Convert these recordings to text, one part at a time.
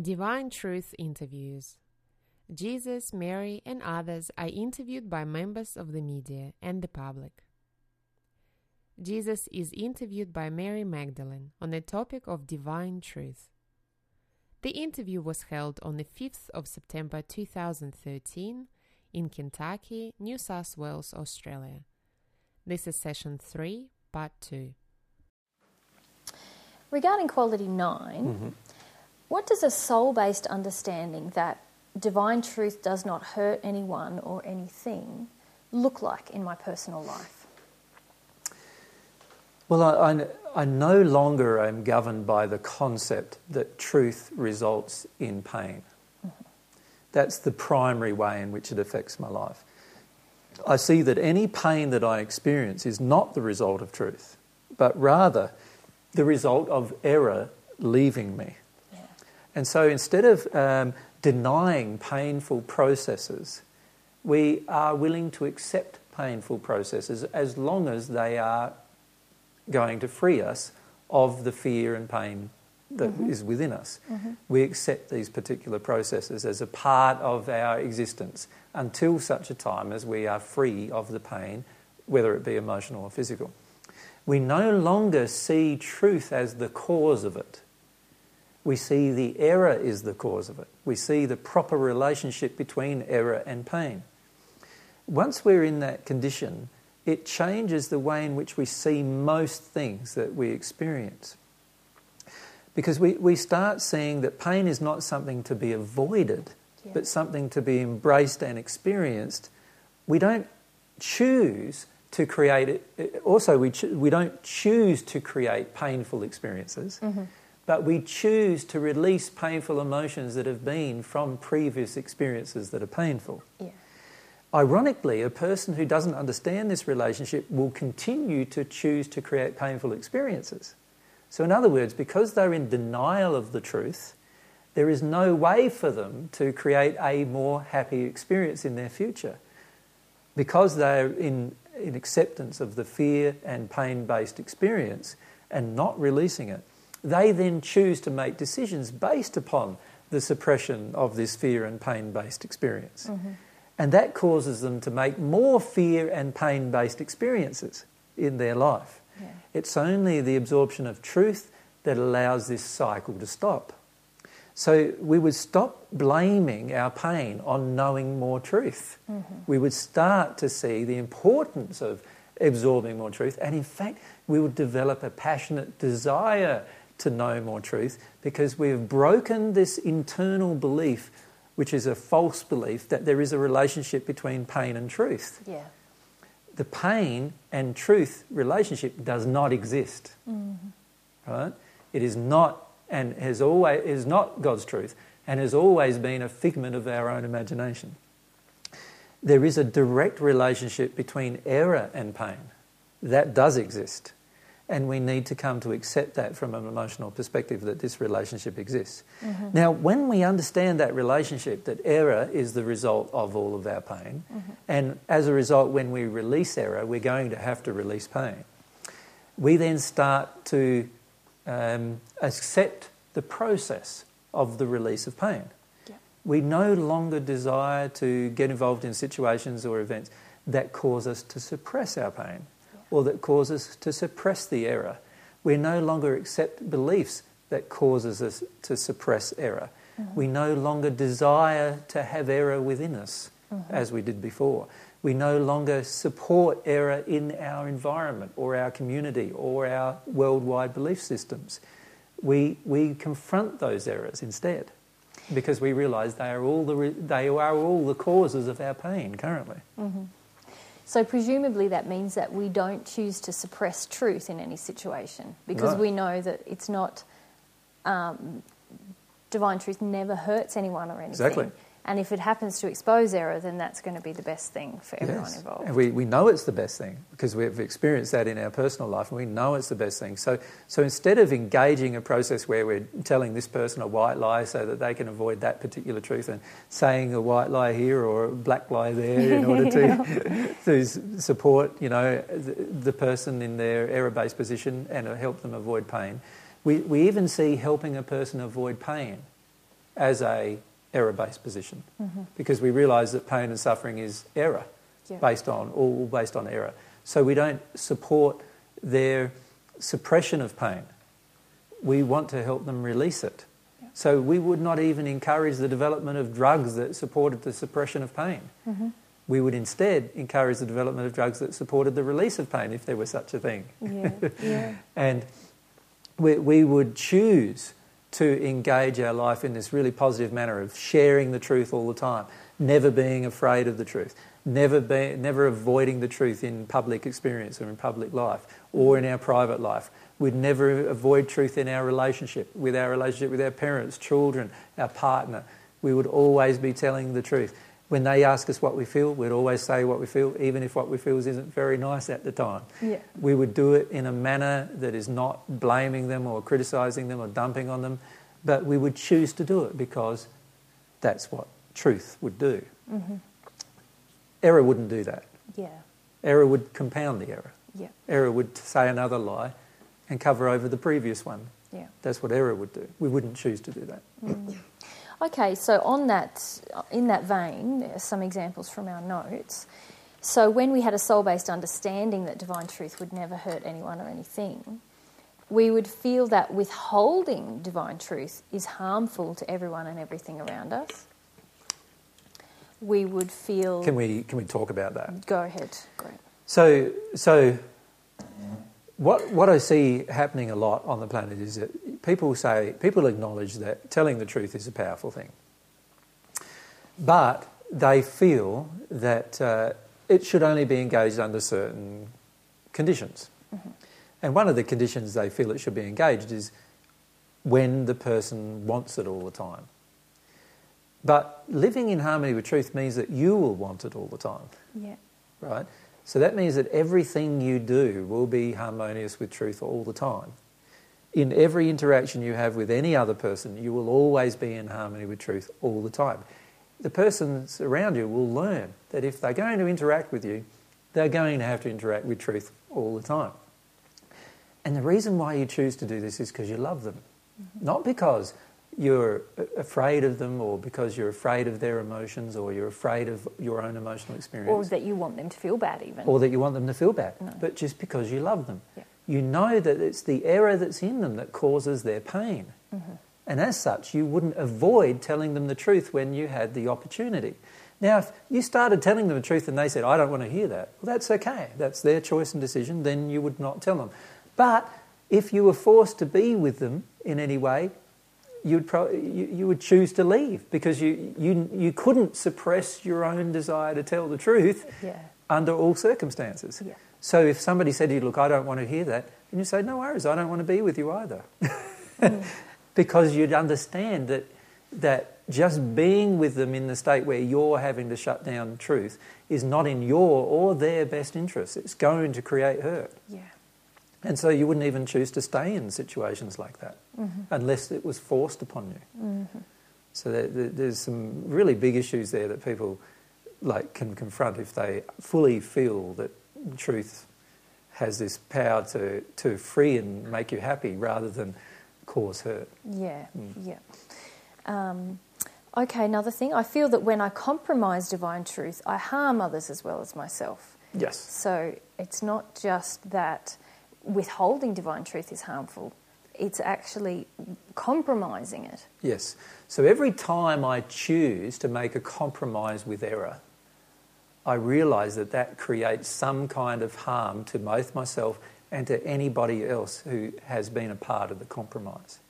Divine Truth Interviews Jesus, Mary, and others are interviewed by members of the media and the public. Jesus is interviewed by Mary Magdalene on the topic of divine truth. The interview was held on the 5th of September 2013 in Kentucky, New South Wales, Australia. This is session 3, part 2. Regarding quality 9, mm-hmm. What does a soul based understanding that divine truth does not hurt anyone or anything look like in my personal life? Well, I, I, I no longer am governed by the concept that truth results in pain. Mm-hmm. That's the primary way in which it affects my life. I see that any pain that I experience is not the result of truth, but rather the result of error leaving me. And so instead of um, denying painful processes, we are willing to accept painful processes as long as they are going to free us of the fear and pain that is within us. We accept these particular processes as a part of our existence until such a time as we are free of the pain, whether it be emotional or physical. We no longer see truth as the cause of it. We see the error is the cause of it. We see the proper relationship between error and pain. Once we're in that condition, it changes the way in which we see most things that we experience. Because we, we start seeing that pain is not something to be avoided, Yeah. but something to be embraced and experienced. We don't choose to create it. Also, we, cho- we don't choose to create painful experiences, mm-hmm. But we choose to release painful emotions that have been from previous experiences that are painful. Yeah. Ironically, a person who doesn't understand this relationship will continue to choose to create painful experiences. So, in other words, because they're in denial of the truth, there is no way for them to create a more happy experience in their future. Because they're in, in acceptance of the fear and pain based experience and not releasing it, they then choose to make decisions based upon the suppression of this fear and pain based experience. Mm-hmm. And that causes them to make more fear and pain based experiences in their life. Yeah. It's only the absorption of truth that allows this cycle to stop. So we would stop blaming our pain on knowing more truth. Mm-hmm. We would start to see the importance of absorbing more truth, and in fact, we would develop a passionate desire to know more truth because we've broken this internal belief, which is a false belief, that there is a relationship between pain and truth Yeah. the pain and truth relationship does not exist. Mm-hmm. Right? It is not and has always is not God's truth and has always been a figment of our own imagination. There is a direct relationship between error and pain. That does exist. And we need to come to accept that from an emotional perspective that this relationship exists. Now, when we understand that relationship, that error is the result of all of our pain, and as a result, when we release error, we're going to have to release pain. We then start to um, accept the process of the release of pain. Yeah. We no longer desire to get involved in situations or events that cause us to suppress our pain or that cause us to suppress the error. We no longer accept beliefs that causes us to suppress error. Mm-hmm. We no longer desire to have error within us mm-hmm. as we did before. We no longer support error in our environment or our community or our worldwide belief systems. We, we confront those errors instead because we realise they are all the, re- they are all the causes of our pain currently. Mm-hmm. So, presumably, that means that we don't choose to suppress truth in any situation because Right. we know that it's not. Um, divine truth never hurts anyone or anything. Exactly. And if it happens to expose error, then that's going to be the best thing for everyone Yes. involved. And we, we know it's the best thing because we've experienced that in our personal life and we know it's the best thing. So, so instead of engaging a process where we're telling this person a white lie so that they can avoid that particular truth and saying a white lie here or a black lie there in order to, to support you know, the, the person in their error-based position and help them avoid pain, we, we even see helping a person avoid pain as a error-based position because we realise that pain and suffering is error Yeah. based on all based on error. So we don't support their suppression of pain. We want to help them release it. Yeah. So we would not even encourage the development of drugs that supported the suppression of pain. Mm-hmm. We would instead encourage the development of drugs that supported the release of pain, if there was such a thing. Yeah. Yeah. And we, we would choose to engage our life in this really positive manner of sharing the truth all the time, never being afraid of the truth, never, be, never avoiding the truth in public experience or in public life or in our private life. We'd never avoid truth in our relationship, with our relationship with our parents, children, our partner. We would always be telling the truth. When they ask us what we feel, we'd always say what we feel, even if what we feel isn't very nice at the time. Yeah. We would do it in a manner that is not blaming them or criticising them or dumping on them, but we would choose to do it because that's what truth would do. Mm-hmm. Error wouldn't do that. Yeah. Error would compound the error. Yeah. Error would say another lie and cover over the previous one. Yeah. That's what error would do. We wouldn't choose to do that. Okay, so on that, in that vein, there are some examples from our notes. So when we had a soul-based understanding that divine truth would never hurt anyone or anything, we would feel that withholding divine truth is harmful to everyone and everything around us. We would feel. Can we, can we talk about that? Go ahead. Great. So, so what, what I see happening a lot on the planet is that people say, people acknowledge that telling the truth is a powerful thing. But they feel that uh, it should only be engaged under certain conditions. And one of the conditions they feel it should be engaged is when the person wants it all the time. But living in harmony with truth means that you will want it all the time Yeah. right? So that means that everything you do will be harmonious with truth all the time. In every interaction you have with any other person, you will always be in harmony with truth all the time. The persons around you will learn that if they're going to interact with you, they're going to have to interact with truth all the time. And the reason why you choose to do this is because you love them, mm-hmm. not because you're afraid of them or because you're afraid of their emotions or you're afraid of your own emotional experience Or that you want them to feel bad, even. or that you want them to feel bad, No. but just because you love them. Yeah. You know that it's the error that's in them that causes their pain. Mm-hmm. And as such, you wouldn't avoid telling them the truth when you had the opportunity. Now, if you started telling them the truth and they said, I don't want to hear that, well, that's okay. That's their choice and decision, then you would not tell them. But if you were forced to be with them in any way, you'd pro- you, you would choose to leave because you, you, you couldn't suppress your own desire to tell the truth yeah. under all circumstances. Yeah. So if somebody said to you, Look, I don't want to hear that, then you say, No worries, I don't want to be with you either. Mm. because you'd understand that, that just being with them in the state where you're having to shut down truth is not in your or their best interest. It's going to create hurt. Yeah. And so you wouldn't even choose to stay in situations like that Mm-hmm. unless it was forced upon you. So there, there- there's some really big issues there that people like can confront if they fully feel that truth has this power to, to free and make you happy rather than cause hurt. Yeah, Mm. yeah. Um, okay, another thing. I feel that when I compromise divine truth, I harm others as well as myself. Yes. So it's not just that withholding divine truth is harmful, it's actually compromising it. Yes. So every time I choose to make a compromise with error, I realise that that creates some kind of harm to both myself and to anybody else who has been a part of the compromise.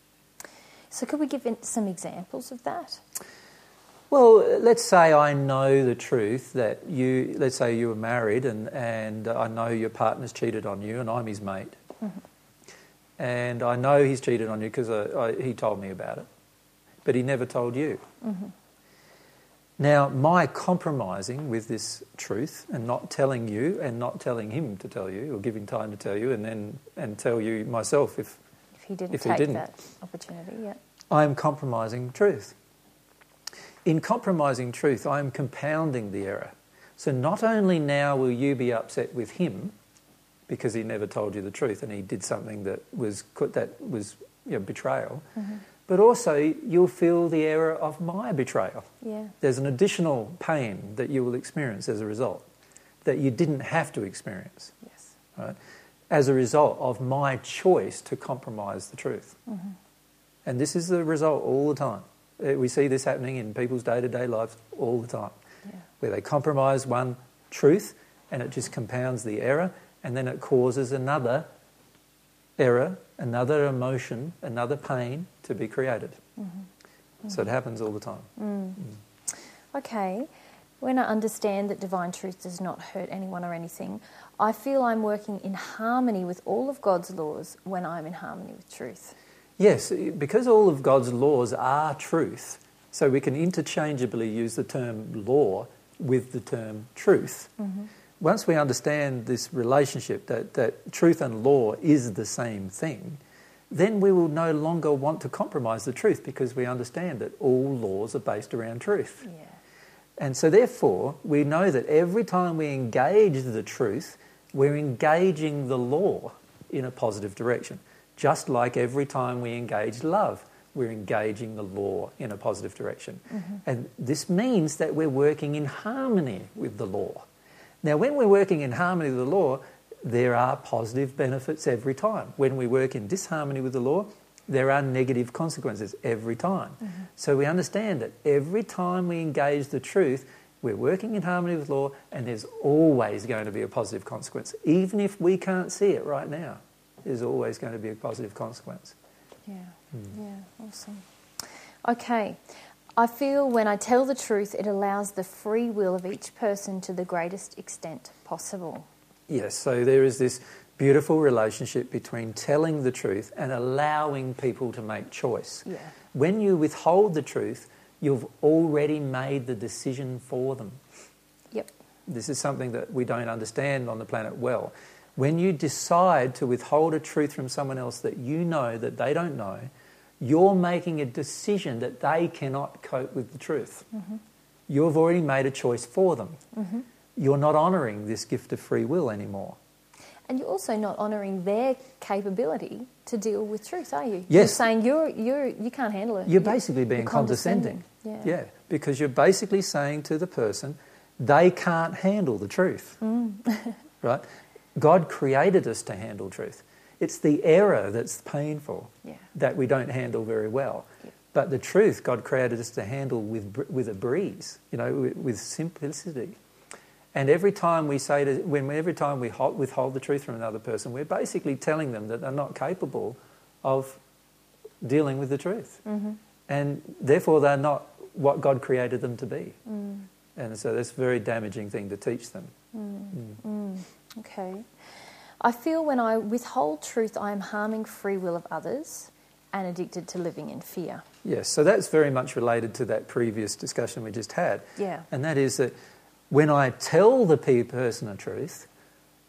So, could we give some examples of that? Well, let's say I know the truth that you, let's say you were married and, and I know your partner's cheated on you and I'm his mate. Mm-hmm. And I know he's cheated on you because he told me about it. But he never told you. Mm-hmm. Now, my compromising with this truth and not telling you and not telling him to tell you or giving time to tell you and then and tell you myself if If he didn't If he take didn't. that opportunity, yeah. I am compromising truth. In compromising truth, I am compounding the error. So not only now will you be upset with him because he never told you the truth and he did something that was that was you know, betrayal, but also you'll feel the error of my betrayal. Yeah. There's an additional pain that you will experience as a result that you didn't have to experience, Yes. right? As a result of my choice to compromise the truth. Mm-hmm. And this is the result all the time. Uh, We see this happening in people's day to day lives all the time, Yeah. where they compromise one truth and it just compounds the error, and then it causes another error, another emotion, another pain to be created. Mm-hmm. So it happens all the time. Mm. Okay. When I understand that divine truth does not hurt anyone or anything, I feel I'm working in harmony with all of God's laws when I'm in harmony with truth. Yes, because all of God's laws are truth, so we can interchangeably use the term law with the term truth. Mm-hmm. Once we understand this relationship, that, that truth and law is the same thing, then we will no longer want to compromise the truth because we understand that all laws are based around truth. Yeah. And so, therefore, we know that every time we engage the truth, we're engaging the law in a positive direction. Just like every time we engage love, we're engaging the law in a positive direction. Mm-hmm. And this means that we're working in harmony with the law. Now, when we're working in harmony with the law, there are positive benefits every time. When we work in disharmony with the law, there are negative consequences every time. Mm-hmm. So we understand that every time we engage the truth, we're working in harmony with law, and there's always going to be a positive consequence. Even if we can't see it right now, there's always going to be a positive consequence. Yeah. Hmm. Yeah. Awesome. Okay. I feel when I tell the truth, it allows the free will of each person to the greatest extent possible. Yes, so there is this beautiful relationship between telling the truth and allowing people to make choice. Yeah. When you withhold the truth, you've already made the decision for them. Yep. This is something that we don't understand on the planet well. When you decide to withhold a truth from someone else that you know that they don't know, you're making a decision that they cannot cope with the truth. You've already made a choice for them. You're not honouring this gift of free will anymore. And you're also not honouring their capability to deal with truth, are you? Yes. You're saying you're, you're, you can't handle it. You're basically being you're condescending. condescending. Yeah. because you're basically saying to the person, they can't handle the truth. Mm. right? God created us to handle truth. It's the error that's painful Yeah. that we don't handle very well. Yeah. But the truth, God created us to handle with, with a breeze, you know, with, with simplicity. And every time we say to, when every time we hold, withhold the truth from another person, we're basically telling them that they're not capable of dealing with the truth. Mm-hmm. And therefore, they're not what God created them to be. Mm. And so that's a very damaging thing to teach them. Mm. Okay. I feel when I withhold truth, I am harming free will of others and addicted to living in fear. Yes, so that's very much related to that previous discussion we just had. Yeah. And that is that when I tell the pe- person a truth,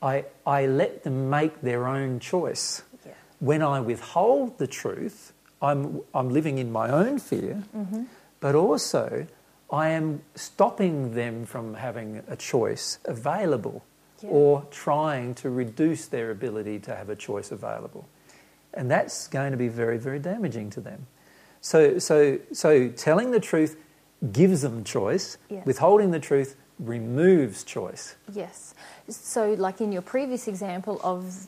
I, I let them make their own choice. Yeah. When I withhold the truth, I'm, I'm living in my own fear, Mm-hmm. but also I am stopping them from having a choice available Yeah. or trying to reduce their ability to have a choice available. And that's going to be very, very damaging to them. So, so, so telling the truth gives them choice, Yes. withholding the truth removes choice. Yes. So, like in your previous example of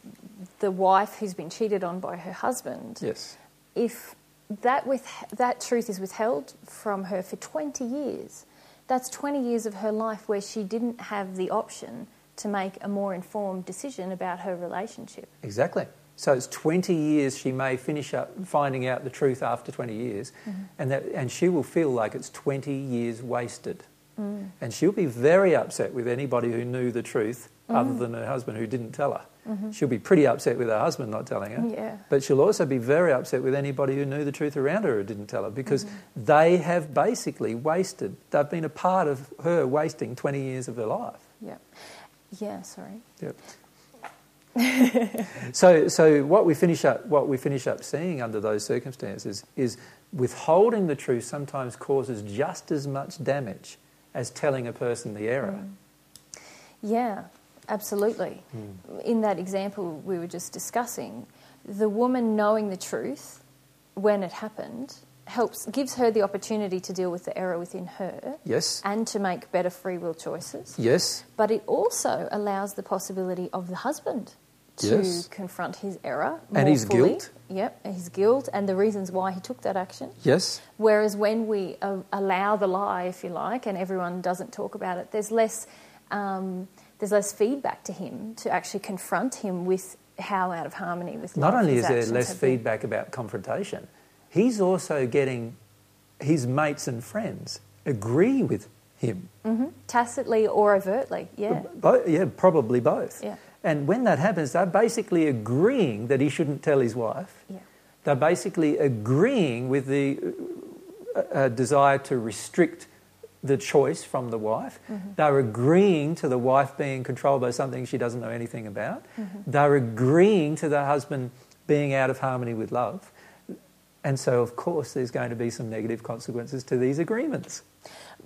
the wife who's been cheated on by her husband, Yes. if that, with, that truth is withheld from her for 20 years, that's 20 years of her life where she didn't have the option to make a more informed decision about her relationship. Exactly. So it's 20 years she may finish up finding out the truth after 20 years, mm-hmm. and, that, and she will feel like it's 20 years wasted. Mm. And she'll be very upset with anybody who knew the truth mm-hmm. other than her husband who didn't tell her. Mm-hmm. She'll be pretty upset with her husband not telling her. Yeah. But she'll also be very upset with anybody who knew the truth around her who didn't tell her because they have basically wasted, they've been a part of her wasting 20 years of her life. Yeah. Yeah, sorry. Yep. so, so what we finish up, what we finish up seeing under those circumstances is withholding the truth sometimes causes just as much damage as telling a person the error. Mm. Yeah, absolutely. Hmm. In that example we were just discussing, the woman knowing the truth when it happened, helps gives her the opportunity to deal with the error within her Yes. and to make better free will choices. Yes. But it also allows the possibility of the husband to Yes. confront his error And his fully. guilt. Yep, his guilt and the reasons why he took that action. Yes. Whereas when we uh, allow the lie, if you like, and everyone doesn't talk about it, there's less um, there's less feedback to him to actually confront him with how out of harmony with Not only is there less feedback about confrontation, he's also getting his mates and friends agree with him. Mhm. tacitly or overtly, yeah, Bo- yeah, probably both. Yeah. And when that happens, they're basically agreeing that he shouldn't tell his wife. yeah, They're basically agreeing with the uh, uh, desire to restrict the choice from the wife. Mm-hmm. They're agreeing to the wife being controlled by something she doesn't know anything about. Mm-hmm. They're agreeing to the husband being out of harmony with love. And so, of course, there's going to be some negative consequences to these agreements.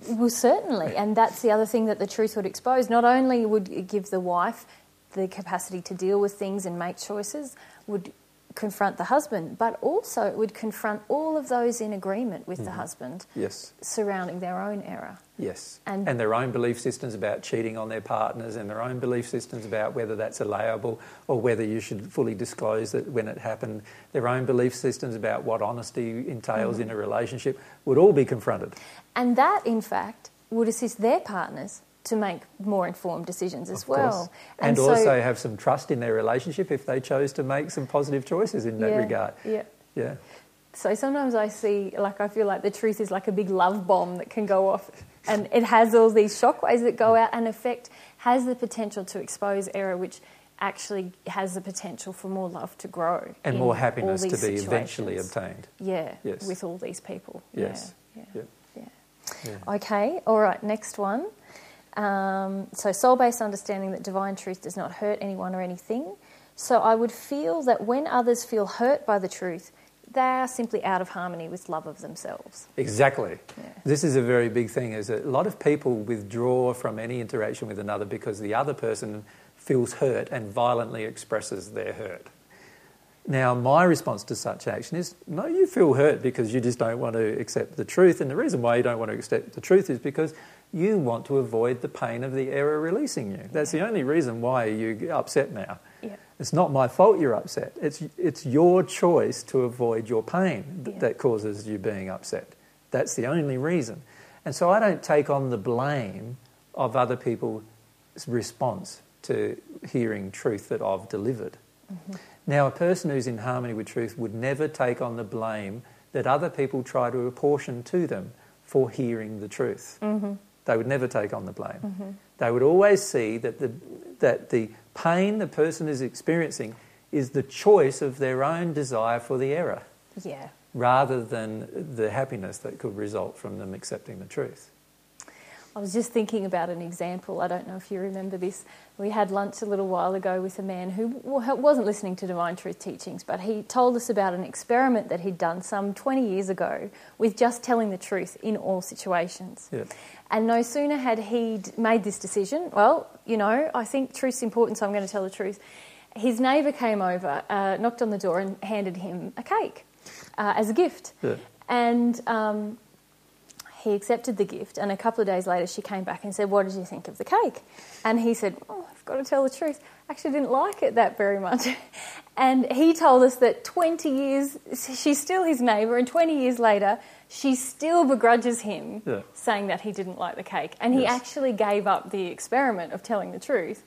Well, certainly, and that's the other thing that the truth would expose. Not only would it give the wife the capacity to deal with things and make choices, would confront the husband, but also it would confront all of those in agreement with the mm-hmm. husband Yes. surrounding their own error. Yes. And- And, their own belief systems about cheating on their partners and their own belief systems about whether that's allowable or whether you should fully disclose that when it happened. Their own belief systems about what honesty entails mm-hmm. in a relationship would all be confronted. And that, in fact, would assist their partners to make more informed decisions as of well. And, so- also have some trust in their relationship if they chose to make some positive choices in that Yeah, regard. Yeah. Yeah. So sometimes I see, like, I feel like the truth is like a big love bomb that can go off, and it has all these shockwaves that go out and affect, has the potential to expose error, which actually has the potential for more love to grow And more happiness to be eventually obtained. Yeah, Yes. with all these people. Yes. Yeah. yeah, Yeah. yeah. Okay, all right, next one. Um, so, soul based understanding that divine truth does not hurt anyone or anything. So, I would feel that when others feel hurt by the truth, they are simply out of harmony with love of themselves. Exactly. Yeah. This is a very big thing. Is that a lot of people withdraw from any interaction with another because the other person feels hurt and violently expresses their hurt. Now, my response to such action is no, you feel hurt because you just don't want to accept the truth. And the reason why you don't want to accept the truth is because you want to avoid the pain of the error releasing you. That's the only reason why you're upset now. Yeah. It's not my fault you're upset. It's, it's your choice to avoid your pain th- Yeah. that causes you being upset. That's the only reason. And so I don't take on the blame of other people's response to hearing truth that I've delivered. Mm-hmm. Now, a person who's in harmony with truth would never take on the blame that other people try to apportion to them for hearing the truth. Mm-hmm. They would never take on the blame. Mm-hmm. They would always see that the, that the pain the person is experiencing is the choice of their own desire for the error Yeah. rather than the happiness that could result from them accepting the truth. I was just thinking about an example. I don't know if you remember this. We had lunch a little while ago with a man who wasn't listening to Divine Truth teachings, but he told us about an experiment that he'd done some 20 years ago with just telling the truth in all situations. Yeah. And no sooner had he made this decision, well, you know, I think truth's important, so I'm going to tell the truth. His neighbour came over, uh, knocked on the door, and handed him a cake uh, as a gift. Yeah. And um, he accepted the gift, and a couple of days later, she came back and said, What did you think of the cake? And he said, Oh, I've got to tell the truth. Actually, didn't like it that very much. And he told us that 20 years, she's still his neighbour, and 20 years later, she still begrudges him Yeah. saying that he didn't like the cake. And he Yes. actually gave up the experiment of telling the truth.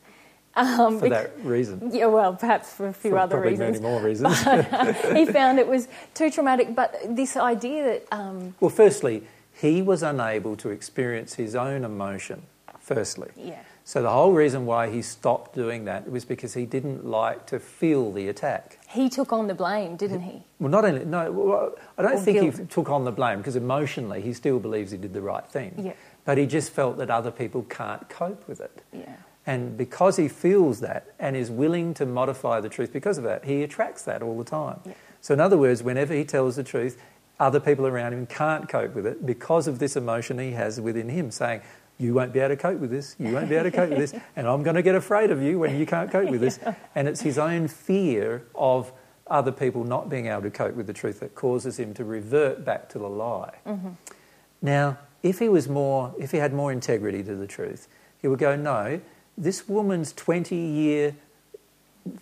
Um, For that reason. yeah, well, perhaps for a few For other probably reasons. many more reasons. he found it was too traumatic. But this idea that um, well, firstly, he was unable to experience his own emotion, firstly. Yeah. So the whole reason why he stopped doing that was because he didn't like to feel the attack. He took on the blame, didn't he? Well, not only, no, well, I don't Or think he took on the blame because emotionally he still believes he did the right thing. Yeah. But he just felt that other people can't cope with it. Yeah. And because he feels that and is willing to modify the truth because of that, he attracts that all the time. Yeah. So, in other words, whenever he tells the truth, other people around him can't cope with it because of this emotion he has within him saying, You won't be able to cope with this, you won't be able to cope with this, and I'm going to get afraid of you when you can't cope with this. And it's his own fear of other people not being able to cope with the truth that causes him to revert back to the lie. Mm-hmm. Now, if he was more, if he had more integrity to the truth, he would go, no, this woman's 20 year,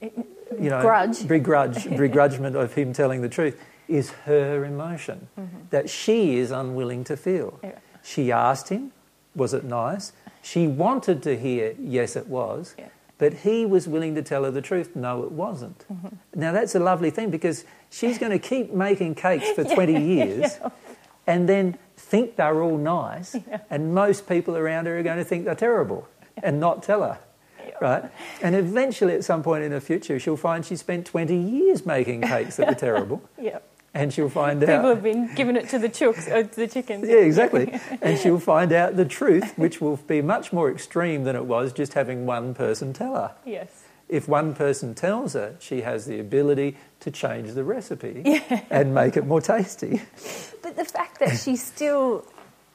you know, Grudge. begrudge, begrudgement of him telling the truth is her emotion that she is unwilling to feel. Mm-hmm. Yeah. She asked him, was it nice? She wanted to hear, yes, it was. Yeah. But he was willing to tell her the truth. No, it wasn't. Mm-hmm. Now, that's a lovely thing because she's going to keep making cakes for 20 years and then think they're all nice, and most people around her are going to think they're terrible and not tell her. Right? And eventually, at some point in the future, she'll find she spent 20 years making cakes that were terrible, Yeah. And she'll find People out. People have been giving it to the chooks, uh, to the chickens. Yeah, exactly. and she'll find out the truth, which will be much more extreme than it was just having one person tell her. Yes. If one person tells her, she has the ability to change the recipe and make it more tasty. But the fact that she still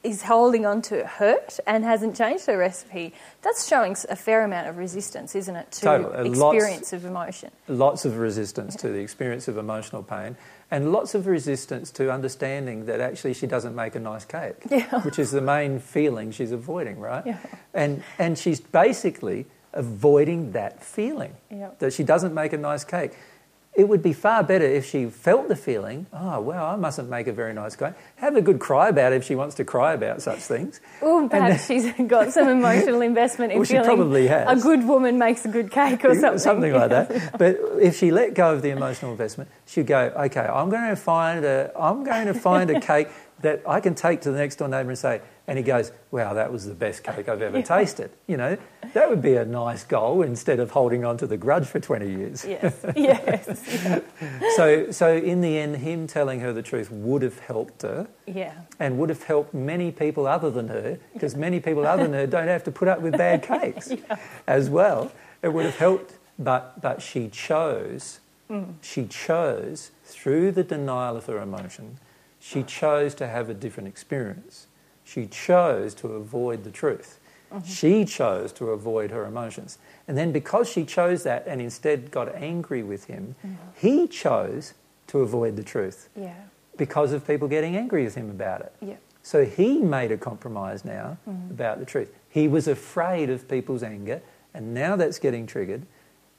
is holding on to hurt and hasn't changed her recipe, that's showing a fair amount of resistance, isn't it, to Totally. Uh, lots- experience of emotion? Lots of resistance to the experience of emotional pain, and lots of resistance to understanding that actually she doesn't make a nice cake, Yeah. which is the main feeling she's avoiding, right? Yeah. And, and she's basically avoiding that feeling Yeah. that she doesn't make a nice cake. It would be far better if she felt the feeling, oh, well, I mustn't make a very nice cake. Have a good cry about it if she wants to cry about such things. Or perhaps she's got some emotional investment in Well, she feeling probably has. a good woman makes a good cake or something. Something like that. But if she let go of the emotional investment, she'd go, okay, I'm going to find a, I'm going to find a cake that I can take to the next door neighbour and say, and he goes, wow, that was the best cake I've ever tasted. You know, that would be a nice goal instead of holding on to the grudge for 20 years. Yes, yes, So, so in the end, him telling her the truth would have helped her yeah, and would have helped many people other than her, because many people other than her don't have to put up with bad cakes as well. It would have helped, but, but she chose, mm. she chose through the denial of her emotion, she chose to have a different experience. She chose to avoid the truth. Mm-hmm. She chose to avoid her emotions. And then because she chose that and instead got angry with him, mm-hmm. he chose to avoid the truth yeah, because of people getting angry with him about it. yeah, So he made a compromise now mm-hmm. about the truth. He was afraid of people's anger, and now that's getting triggered.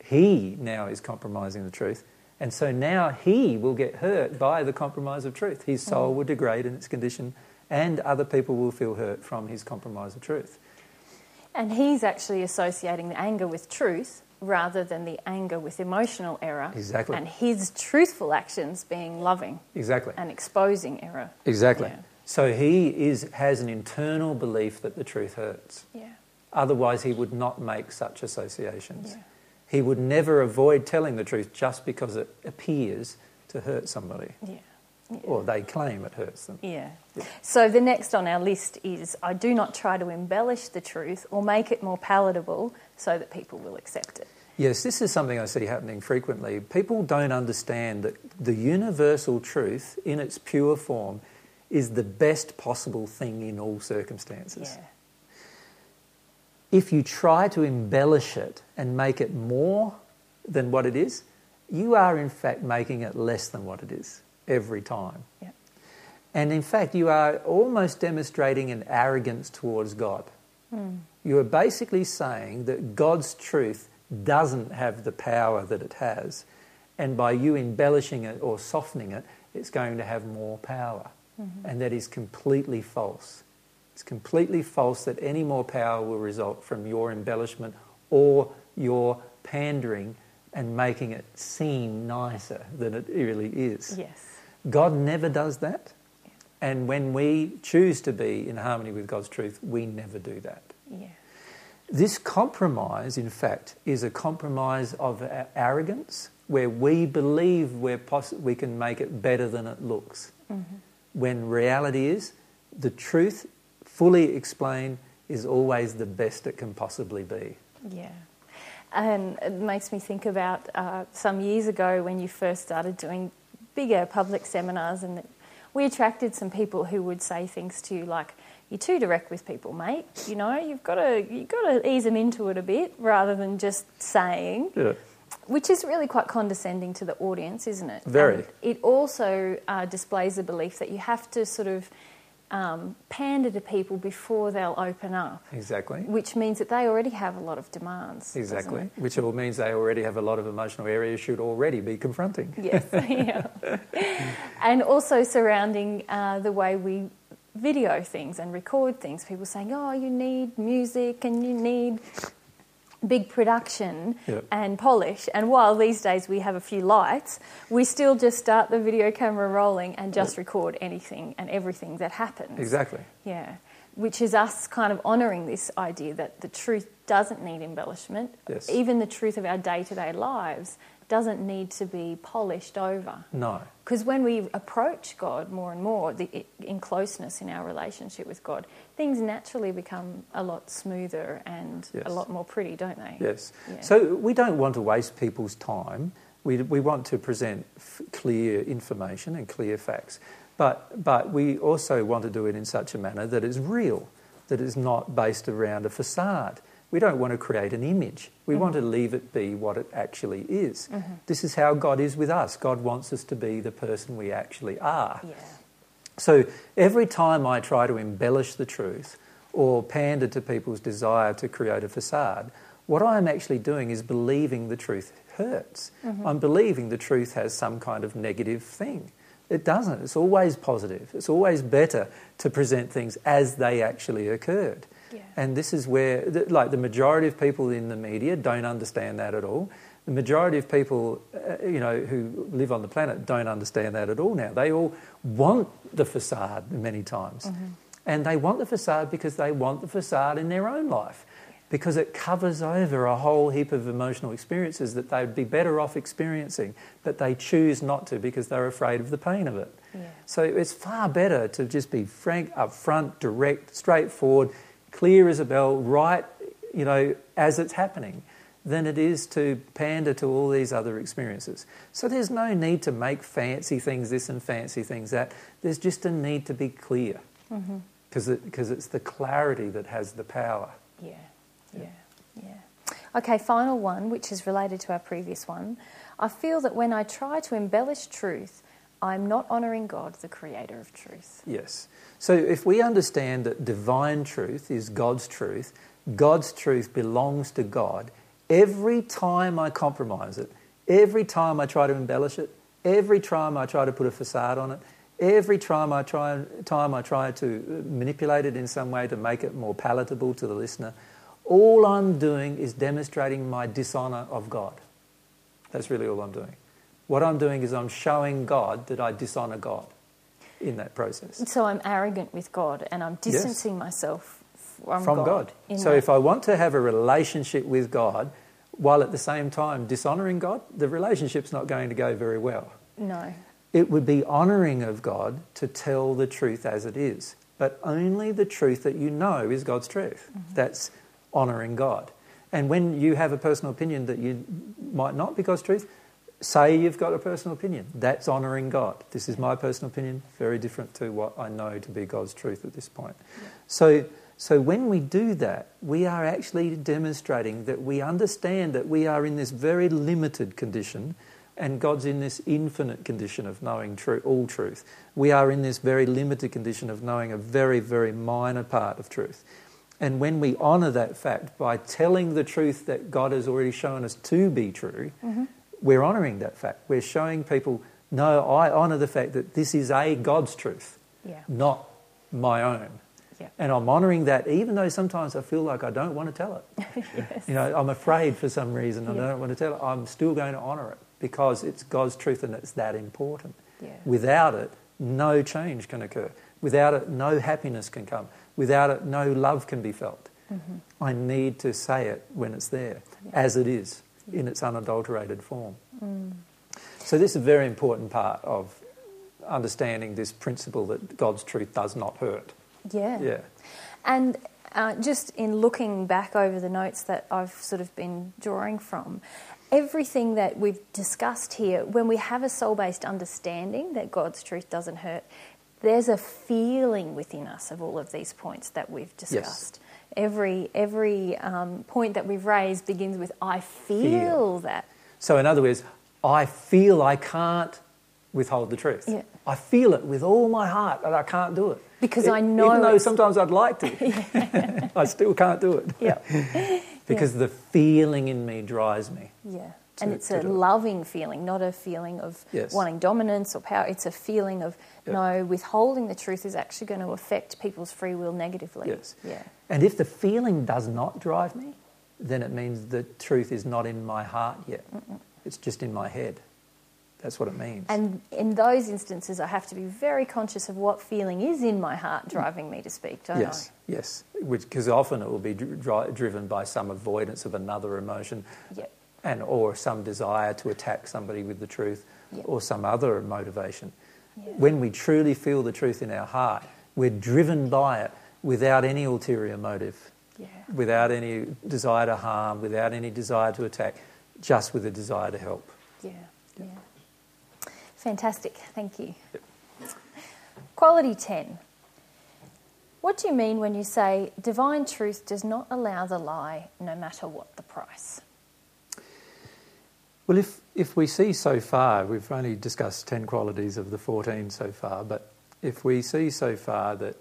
He now is compromising the truth. And so now he will get hurt by the compromise of truth. His soul mm. will degrade in its condition, and other people will feel hurt from his compromise of truth. And he's actually associating the anger with truth rather than the anger with emotional error. Exactly. And his truthful actions being loving Exactly. and exposing error. Exactly. Yeah. So he is, has an internal belief that the truth hurts. Yeah. Otherwise, he would not make such associations. Yeah. He would never avoid telling the truth just because it appears to hurt somebody, Yeah. Yeah. or they claim it hurts them. Yeah. So the next on our list is I do not try to embellish the truth or make it more palatable so that people will accept it. Yes, this is something I see happening frequently. People don't understand that the universal truth, in its pure form, is the best possible thing in all circumstances. Yeah. If you try to embellish it and make it more than what it is, you are in fact making it less than what it is every time. Yeah. And in fact, you are almost demonstrating an arrogance towards God. Hmm. You are basically saying that God's truth doesn't have the power that it has, and by you embellishing it or softening it, it's going to have more power. Mm-hmm. And that is completely false. It's completely false that any more power will result from your embellishment or your pandering and making it seem nicer than it really is. Yes. God never does that. And when we choose to be in harmony with God's truth, we never do that. Yeah. This compromise, in fact, is a compromise of arrogance where we believe we're poss- we can make it better than it looks. Mm-hmm. When reality is, the truth, fully explained, is always the best it can possibly be. Yeah. And it makes me think about uh, some years ago when you first started doing bigger public seminars, and we attracted some people who would say things to you like, "You're too direct with people, mate. You know, you've got to you've got to ease them into it a bit, rather than just saying." Yeah. which is really quite condescending to the audience, isn't it? Very. And it also uh, displays a belief that you have to sort of um, pander to people before they'll open up, Exactly. which means that they already have a lot of demands. Exactly. Which all means they already have a lot of emotional areas should already be confronting. Yes, yeah. and also surrounding uh, the way we video things and record things. People saying, "Oh, you need music and you need big production Yep. and polish." And while these days we have a few lights, we still just start the video camera rolling and just record anything and everything that happens. Exactly. Yeah. Which is us kind of honouring this idea that the truth doesn't need embellishment. Yes. Even the truth of our day to day lives doesn't need to be polished over. No. Because when we approach God more and more, the, in closeness in our relationship with God, things naturally become a lot smoother and Yes. a lot more pretty, don't they? Yes. Yeah. So we don't want to waste people's time. We, we want to present f- clear information and clear facts. But, but we also want to do it in such a manner that is real, that is not based around a facade. We don't want to create an image. We mm-hmm. want to leave it be what it actually is. Mm-hmm. This is how God is with us. God wants us to be the person we actually are. Yeah. So every time I try to embellish the truth or pander to people's desire to create a facade, what I'm actually doing is believing the truth hurts. Mm-hmm. I'm believing the truth has some kind of negative thing. It doesn't. It's always positive. It's always better to present things as they actually occurred. Yeah. And this is where, like, the majority of people in the media don't understand that at all. The majority of people, uh, you know, who live on the planet don't understand that at all now. They all want the facade many times. And they want the facade because they want the facade in their own life. Because it covers over a whole heap of emotional experiences that they'd be better off experiencing, but they choose not to because they're afraid of the pain of it. Yeah. So it's far better to just be frank, upfront, direct, straightforward, clear as a bell, right, you know, as it's happening, than it is to pander to all these other experiences. So there's no need to make fancy things this and fancy things that. There's just a need to be clear mm-hmm. because it, 'cause it's the clarity that has the power. Yeah, yeah, yeah. Okay, final one, which is related to our previous one. I feel that when I try to embellish truth, I'm not honouring God, the creator of truth. Yes. So if we understand that divine truth is God's truth, God's truth belongs to God, every time I compromise it, every time I try to embellish it, every time I try to put a facade on it, every time I try, time I try to uh, manipulate it in some way to make it more palatable to the listener, all I'm doing is demonstrating my dishonour of God. That's really all I'm doing. What I'm doing is I'm showing God that I dishonour God in that process. So I'm arrogant with God and I'm Yes. distancing myself from, from God. in So that- if I want to have a relationship with God while at the same time dishonouring God, the relationship's not going to go very well. no, It would be honouring of God to tell the truth as it is, but only the truth that you know is God's truth. Mm-hmm. That's honouring God. And when you have a personal opinion that you might not be God's truth, say you've got a personal opinion. That's honouring God. This is my personal opinion, very different to what I know to be God's truth at this point. So, so when we do that, we are actually demonstrating that we understand that we are in this very limited condition and God's in this infinite condition of knowing tru- all truth. We are in this very limited condition of knowing a very, very minor part of truth. And when we honour that fact by telling the truth that God has already shown us to be true, mm-hmm. We're honouring that fact. We're showing people, no, I honour the fact that this is a God's truth, yeah, not my own. yeah, And I'm honouring that even though sometimes I feel like I don't want to tell it. yes, You know, I'm afraid for some reason I Yeah. don't want to tell it. I'm still going to honour it because it's God's truth and it's that important. yeah, Without it, no change can occur. Without it, no happiness can come. Without it, no love can be felt. Mm-hmm. I need to say it when it's there, as it is, in its unadulterated form. So, this is a very important part of understanding this principle that God's truth does not hurt. yeah. Yeah. And uh, just in looking back over the notes that I've sort of been drawing from, everything that we've discussed here, when we have a soul based understanding that God's truth doesn't hurt, there's a feeling within us of all of these points that we've discussed. Every every um, point that we've raised begins with "I feel, Feel. that." So, in other words, I feel I can't withhold the truth. Yeah. I feel it with all my heart that I can't do it. Because I know Even though sometimes I'd like to, I still can't do it. Yeah. Because the feeling in me drives me. Yeah. To- and it's a do it. loving feeling, not a feeling of Yes. wanting dominance or power. It's a feeling of Yeah. no, withholding the truth is actually going to affect people's free will negatively. Yes. Yeah. And if the feeling does not drive me, then it means the truth is not in my heart yet. It's just in my head. That's what it means. And in those instances, I have to be very conscious of what feeling is in my heart mm. driving me to speak, don't yes, yes. Because often it will be dri- dri- driven by some avoidance of another emotion, I? Yep. And or some desire to attack somebody with the truth, Yeah. or some other motivation. Yeah. When we truly feel the truth in our heart, we're driven by it without any ulterior motive, Yeah. without any desire to harm, without any desire to attack, just with a desire to help. Yeah. Yeah. Fantastic. Thank you. Quality 10. What do you mean when you say divine truth does not allow the lie no matter what the price? Well, if, if we see so far, we've only discussed 10 qualities of the 14 so far, but if we see so far that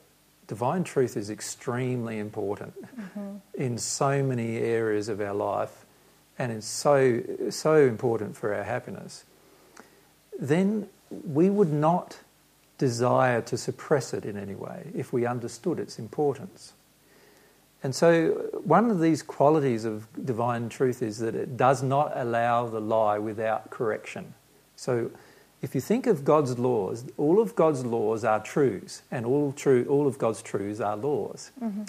divine truth is extremely important mm-hmm. in so many areas of our life and is so, so important for our happiness, then we would not desire to suppress it in any way if we understood its importance. And so, one of these qualities of divine truth is that it does not allow the lie without correction. So, if you think of God's laws, all of God's laws are truths, and all, true, all of God's truths are laws. Mm-hmm.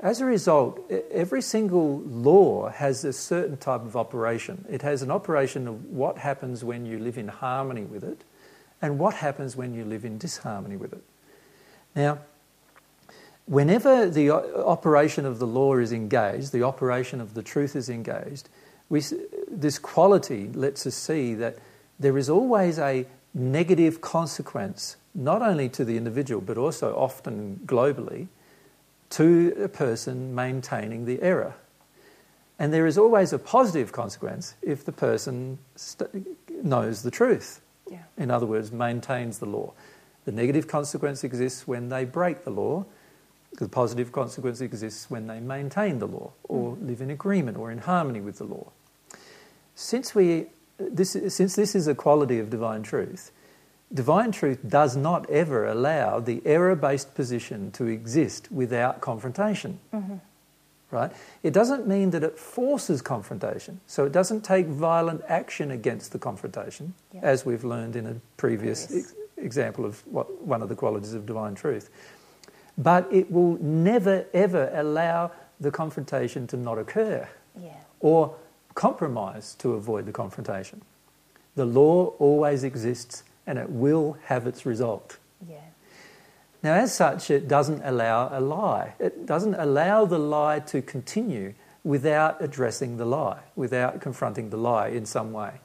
As a result, every single law has a certain type of operation. It has an operation of what happens when you live in harmony with it, and what happens when you live in disharmony with it. Now, whenever the operation of the law is engaged, the operation of the truth is engaged, we, this quality lets us see that there is always a negative consequence, not only to the individual, but also often globally, to a person maintaining the error. And there is always a positive consequence if the person st- knows the truth. Yeah. In other words, maintains the law. The negative consequence exists when they break the law. The positive consequence exists when they maintain the law or mm. live in agreement or in harmony with the law. Since, we, this, since this is a quality of divine truth, divine truth does not ever allow the error based position to exist without confrontation. Mm-hmm. Right? It doesn't mean that it forces confrontation. So it doesn't take violent action against the confrontation, Yeah. as we've learned in a previous Previous. ex- example of what, one of the qualities of divine truth. But it will never, ever allow the confrontation to not occur Yeah. or compromise to avoid the confrontation. The law always exists and it will have its result. Yeah. Now, as such, it doesn't allow a lie. It doesn't allow the lie to continue without addressing the lie, without confronting the lie in some way.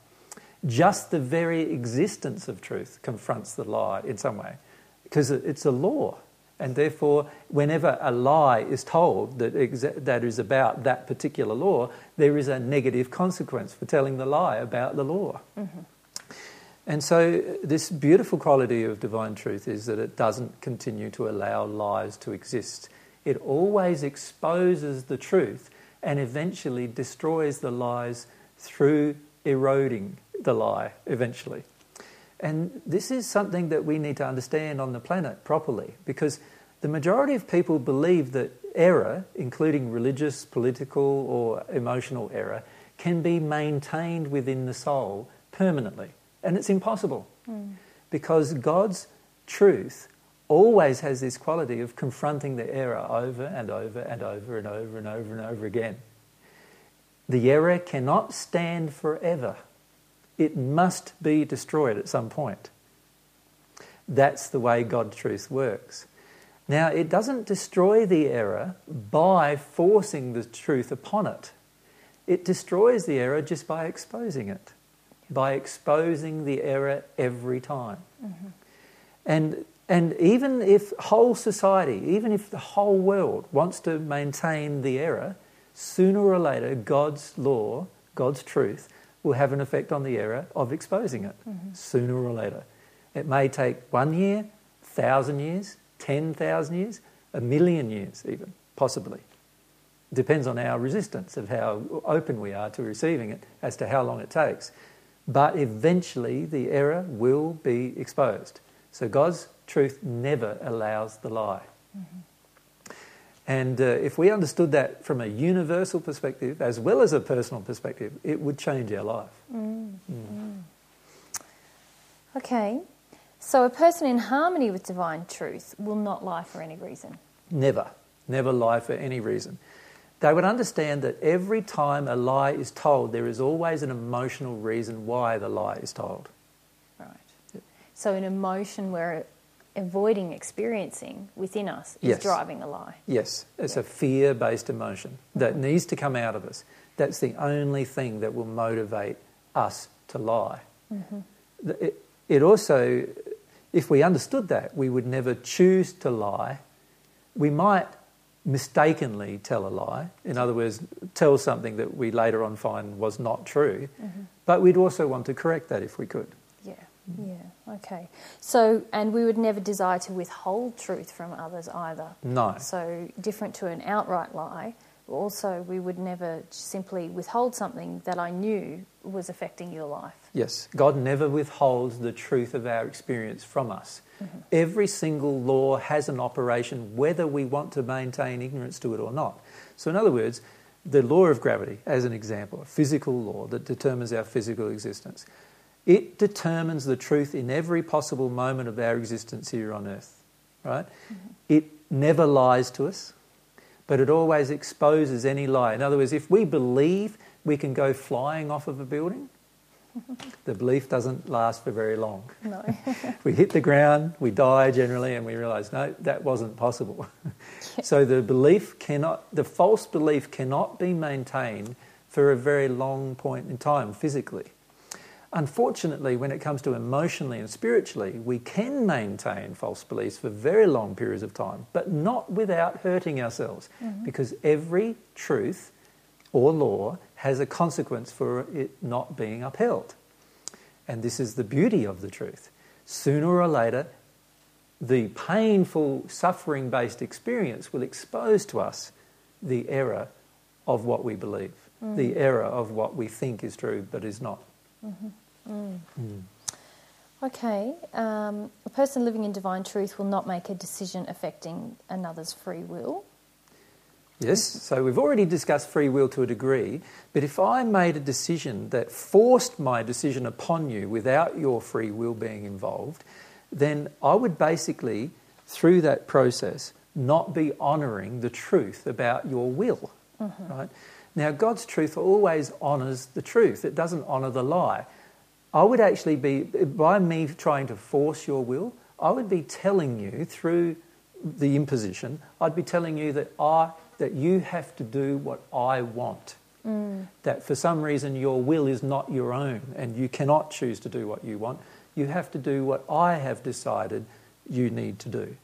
Just the very existence of truth confronts the lie in some way, because it's a law. And therefore, whenever a lie is told that, exa- that is about that particular law, there is a negative consequence for telling the lie about the law. Mm-hmm. And so, uh, this beautiful quality of divine truth is that it doesn't continue to allow lies to exist. It always exposes the truth and eventually destroys the lies through eroding the lie eventually. And this is something that we need to understand on the planet properly because the majority of people believe that error, including religious, political, or emotional error, can be maintained within the soul permanently. And it's impossible hmm. because God's truth always has this quality of confronting the error over and over and over and over and over and over again. The error cannot stand forever. It must be destroyed at some point. That's the way God's truth works. Now, it doesn't destroy the error by forcing the truth upon it. It destroys the error just by exposing it, by exposing the error every time. Mm-hmm. And, and even if whole society, even if the whole world wants to maintain the error, sooner or later God's law, God's truth, will have an effect on the error of exposing it mm-hmm. sooner or later. It may take one year, thousand years, ten thousand years, a million years, even possibly. It Depends on our resistance of how open we are to receiving it as to how long it takes. But eventually, the error will be exposed. So God's truth never allows the lie. Mm-hmm. And uh, if we understood that from a universal perspective as well as a personal perspective, it would change our life. Mm. Mm. Mm. Okay. So a person in harmony with divine truth will not lie for any reason. Never, never lie for any reason. They would understand that every time a lie is told, there is always an emotional reason why the lie is told. Right. So an emotion we're avoiding experiencing within us is Yes. driving a lie. Yes, it's Yeah. a fear based emotion mm-hmm. that needs to come out of us. That's the only thing that will motivate us to lie. Mm-hmm. Th- It, it also, if we understood that, we would never choose to lie. We might mistakenly tell a lie, in other words, tell something that we later on find was not true, mm-hmm. but we'd also want to correct that if we could. Yeah. Yeah. Okay. So, and we would never desire to withhold truth from others either. No. So, different to an outright lie, also we would never simply withhold something that I knew was affecting your life. Yes, God never withholds the truth of our experience from us. Mm-hmm. Every single law has an operation whether we want to maintain ignorance to it or not. So, in other words, the law of gravity, as an example, a physical law that determines our physical existence, it determines the truth in every possible moment of our existence here on earth, right? Mm-hmm. It never lies to us, but it always exposes any lie. In other words, if we believe we can go flying off of a building, the belief doesn't last for very long. No. We hit the ground, we die generally, and we realise, no, that wasn't possible. so the belief cannot, the false belief cannot be maintained for a very long point in time physically. Unfortunately, when it comes to emotionally and spiritually, we can maintain false beliefs for very long periods of time, but not without hurting ourselves, mm-hmm. because every truth or law has a consequence for it not being upheld. And this is the beauty of the truth. Sooner or later, the painful, suffering based experience will expose to us the error of what we believe, mm. the error of what we think is true but is not. Mm-hmm. Mm. Mm. Okay. Um, a person living in divine truth will not make a decision affecting another's free will. Yes, so we've already discussed free will to a degree, but if I made a decision that forced my decision upon you without your free will being involved, then I would basically, through that process, not be honouring the truth about your will. Mm-hmm. Right? Now, God's truth always honours the truth, it doesn't honour the lie. I would actually be, by me trying to force your will, I would be telling you through the imposition, I'd be telling you that I that you have to do what I want. Mm. That for some reason your will is not your own and you cannot choose to do what you want. You have to do what I have decided you need to do.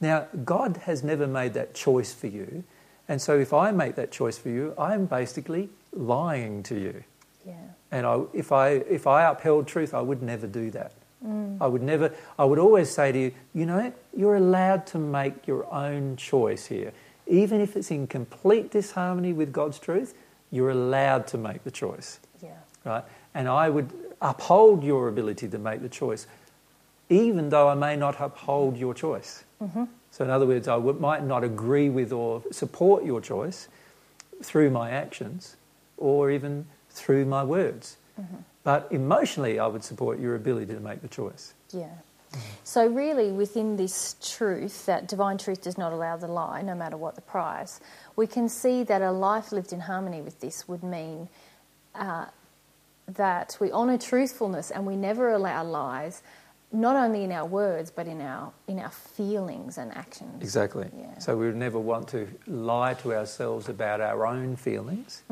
Now, God has never made that choice for you. And so if I make that choice for you, I'm basically lying to you. Yeah. And I, if, I, if I upheld truth, I would never do that. Mm. I would never, I would always say to you, you know, you're allowed to make your own choice here. Even if it's in complete disharmony with God's truth, you're allowed to make the choice, Yeah. right? And I would uphold your ability to make the choice, even though I may not uphold your choice. Mm-hmm. So, in other words, I might not agree with or support your choice through my actions or even through my words. Mm-hmm. But emotionally, I would support your ability to make the choice. Yeah. So, really, within this truth that divine truth does not allow the lie, no matter what the price, we can see that a life lived in harmony with this would mean uh, that we honour truthfulness and we never allow lies, not only in our words but in our in our feelings and actions. Exactly. Yeah. So we would never want to lie to ourselves about our own feelings.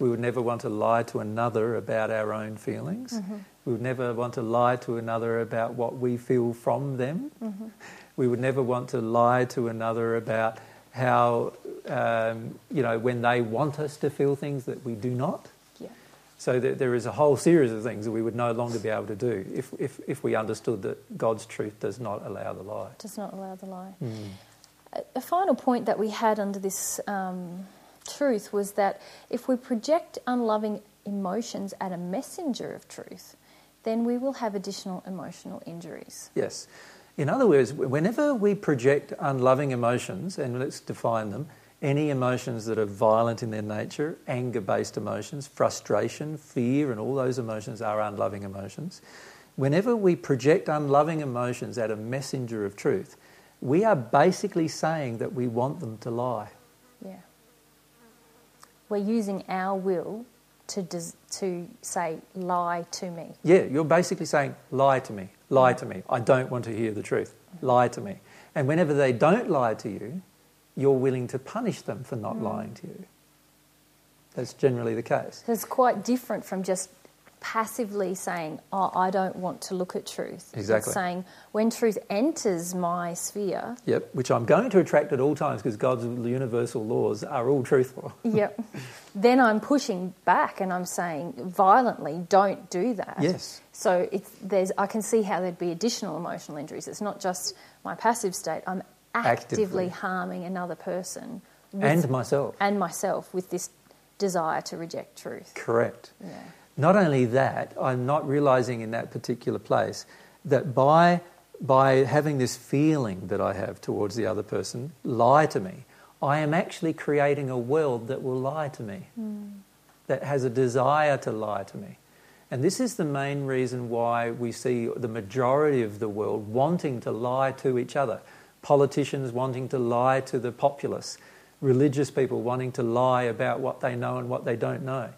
We would never want to lie to another about our own feelings. We would never want to lie to another about what we feel from them. We would never want to lie to another about how, um, you know, when they want us to feel things that we do not. Yeah. So there, there is a whole series of things that we would no longer be able to do if, if, if we understood that God's truth does not allow the lie. Does not allow the lie. Mm. A, a final point that we had under this um, truth was that if we project unloving emotions at a messenger of truth, then we will have additional emotional injuries. Yes. In other words, whenever we project unloving emotions, and let's define them, any emotions that are violent in their nature, anger based emotions, frustration, fear, and all those emotions are unloving emotions. Whenever we project unloving emotions at a messenger of truth, we are basically saying that we want them to lie. Yeah. We're using our will to, des- to say, lie to me. Yeah, you're basically saying, lie to me, lie to me. I don't want to hear the truth, lie to me. And whenever they don't lie to you, you're willing to punish them for not mm. lying to you. That's generally the case. It's quite different from just passively saying, "Oh, I don't want to look at truth." Exactly. It's saying when truth enters my sphere. Yep, which I'm going to attract at all times because God's universal laws are all truthful. yep. Then I'm pushing back and I'm saying violently, "Don't do that." Yes. So it's there's I can see how there'd be additional emotional injuries. It's not just my passive state. I'm actively, actively. harming another person and myself and myself with this desire to reject truth. Correct. Yeah. Not only that, I'm not realizing in that particular place that by by having this feeling that I have towards the other person lie to me, I am actually creating a world that will lie to me, mm. that has a desire to lie to me. And this is the main reason why we see the majority of the world wanting to lie to each other politicians wanting to lie to the populace, religious people wanting to lie about what they know and what they don't know.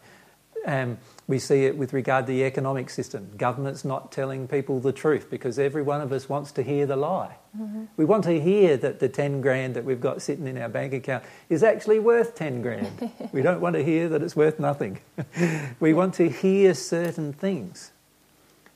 Um, we see it with regard to the economic system. Governments not telling people the truth because every one of us wants to hear the lie. Mm-hmm. We want to hear that the 10 grand that we've got sitting in our bank account is actually worth 10 grand. we don't want to hear that it's worth nothing. we want to hear certain things.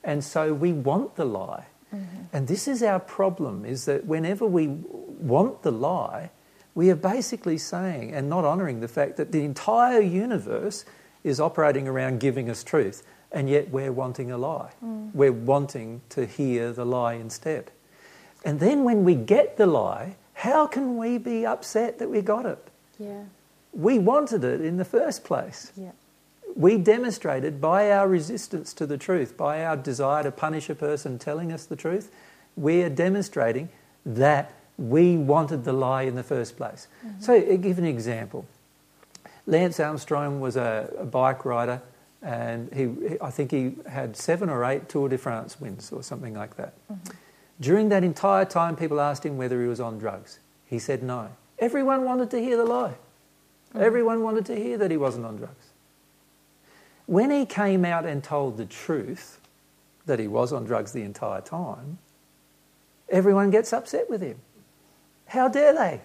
And so we want the lie. Mm-hmm. And this is our problem is that whenever we want the lie, we are basically saying and not honouring the fact that the entire universe is operating around giving us truth, and yet we're wanting a lie. Mm. We're wanting to hear the lie instead. And then when we get the lie, how can we be upset that we got it? Yeah. We wanted it in the first place. Yeah we demonstrated by our resistance to the truth, by our desire to punish a person telling us the truth, we are demonstrating that we wanted the lie in the first place. Mm-hmm. So, give an example. Lance Armstrong was a, a bike rider, and he, I think he had seven or eight Tour de France wins or something like that. Mm-hmm. During that entire time, people asked him whether he was on drugs. He said no. Everyone wanted to hear the lie. Mm-hmm. Everyone wanted to hear that he wasn't on drugs. When he came out and told the truth, that he was on drugs the entire time, everyone gets upset with him. How dare they?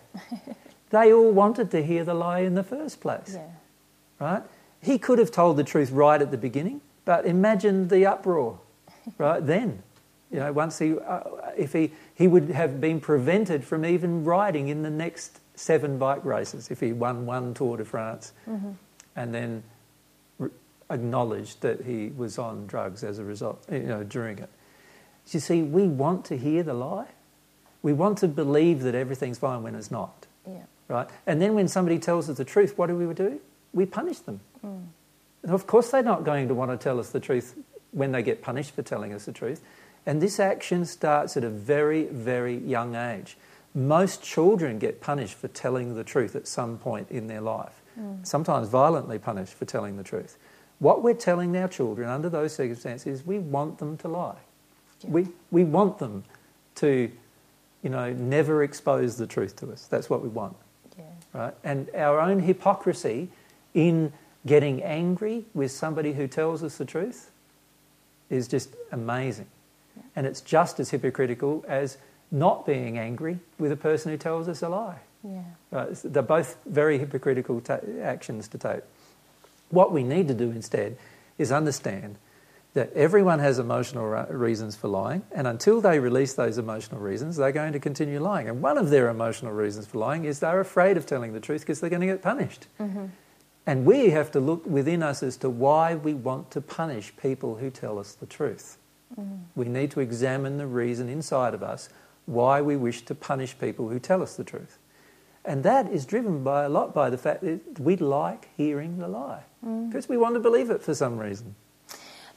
they all wanted to hear the lie in the first place. Yeah. Right? He could have told the truth right at the beginning, but imagine the uproar, right? then, you know, once he, uh, if he, he would have been prevented from even riding in the next seven bike races if he won one Tour de France, mm-hmm. and then acknowledged that he was on drugs as a result, you know, during it. You see, we want to hear the lie. We want to believe that everything's fine when it's not. Yeah. Right? And then when somebody tells us the truth, what do we do? We punish them. Mm. And of course, they're not going to want to tell us the truth when they get punished for telling us the truth. And this action starts at a very, very young age. Most children get punished for telling the truth at some point in their life, mm. sometimes violently punished for telling the truth. What we're telling our children under those circumstances, we want them to lie. Yeah. We, we want them to, you know, never expose the truth to us. That's what we want. Right? And our own hypocrisy in getting angry with somebody who tells us the truth is just amazing. Yeah. And it's just as hypocritical as not being angry with a person who tells us a lie. Yeah. Right? They're both very hypocritical ta- actions to take. What we need to do instead is understand that everyone has emotional reasons for lying, and until they release those emotional reasons, they're going to continue lying. And one of their emotional reasons for lying is they're afraid of telling the truth because they're going to get punished. Mm-hmm. And we have to look within us as to why we want to punish people who tell us the truth. Mm. We need to examine the reason inside of us why we wish to punish people who tell us the truth. And that is driven by a lot by the fact that we like hearing the lie Mm. because we want to believe it for some reason.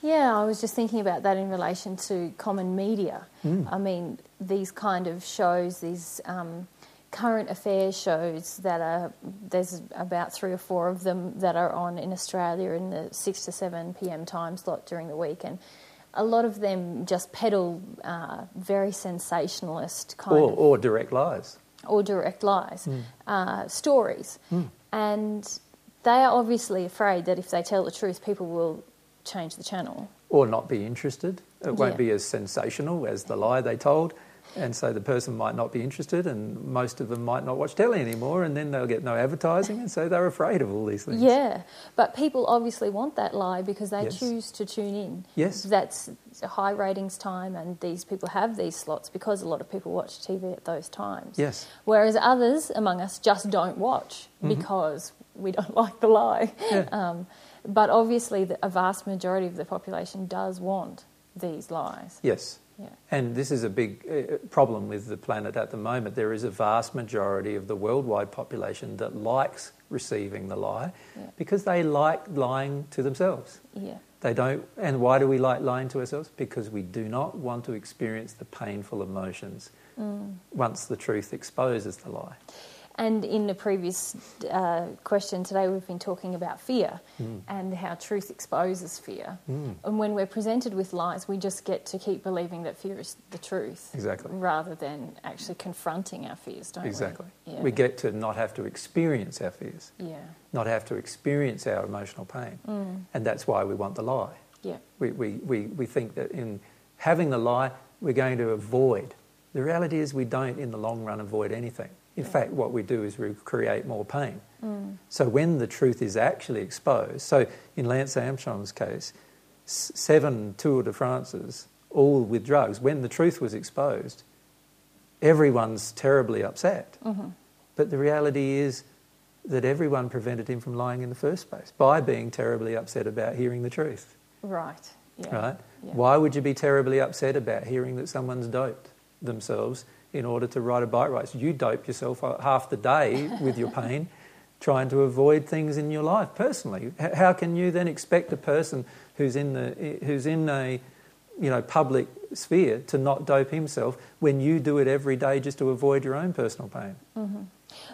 Yeah, I was just thinking about that in relation to common media. Mm. I mean, these kind of shows, these um, current affairs shows that are, there's about three or four of them that are on in Australia in the 6 to 7 pm time slot during the week. And a lot of them just peddle uh, very sensationalist kind Or, of or direct lies. or direct lies, Mm. uh, stories. Mm. And they are obviously afraid that if they tell the truth, people will change the channel. Or not be interested. It won't Yeah. be as sensational as the lie they told. And so the person might not be interested, and most of them might not watch telly anymore, and then they'll get no advertising, and so they're afraid of all these things. Yeah, but people obviously want that lie because they Yes. choose to tune in. Yes. That's high ratings time, and these people have these slots because a lot of people watch TV at those times. Yes. Whereas others among us just don't watch Mhm. because we don't like the lie. Yeah. Um, but obviously, the, a vast majority of the population does want these lies. Yes. Yeah. And this is a big uh, problem with the planet at the moment. There is a vast majority of the worldwide population that likes receiving the lie Yeah. because they like lying to themselves. Yeah. They don't, and why do we like lying to ourselves? Because we do not want to experience the painful emotions Mm. once the truth exposes the lie. And in the previous uh, question today, we've been talking about fear Mm. and how truth exposes fear. Mm. And when we're presented with lies, we just get to keep believing that fear is the truth. Exactly. Rather than actually confronting our fears, don't Exactly. we? Yeah. We get to not have to experience our fears, Yeah. not have to experience our emotional pain. Mm. And that's why we want the lie. Yeah. We, we, we, we think that in having the lie, we're going to avoid. The reality is, we don't in the long run avoid anything. In fact, what we do is we create more pain. Mm. So when the truth is actually exposed, so in Lance Armstrong's case, seven Tour de France's, all with drugs, when the truth was exposed, everyone's terribly upset. hmm But the reality is that everyone prevented him from lying in the first place by being terribly upset about hearing the truth. Right. Yeah. Right? Yeah. Why would you be terribly upset about hearing that someone's doped themselves in order to ride a bike race? You dope yourself half the day with your pain trying to avoid things in your life personally. How can you then expect a person who's in, the, who's in a you know, public sphere to not dope himself when you do it every day just to avoid your own personal pain? hmm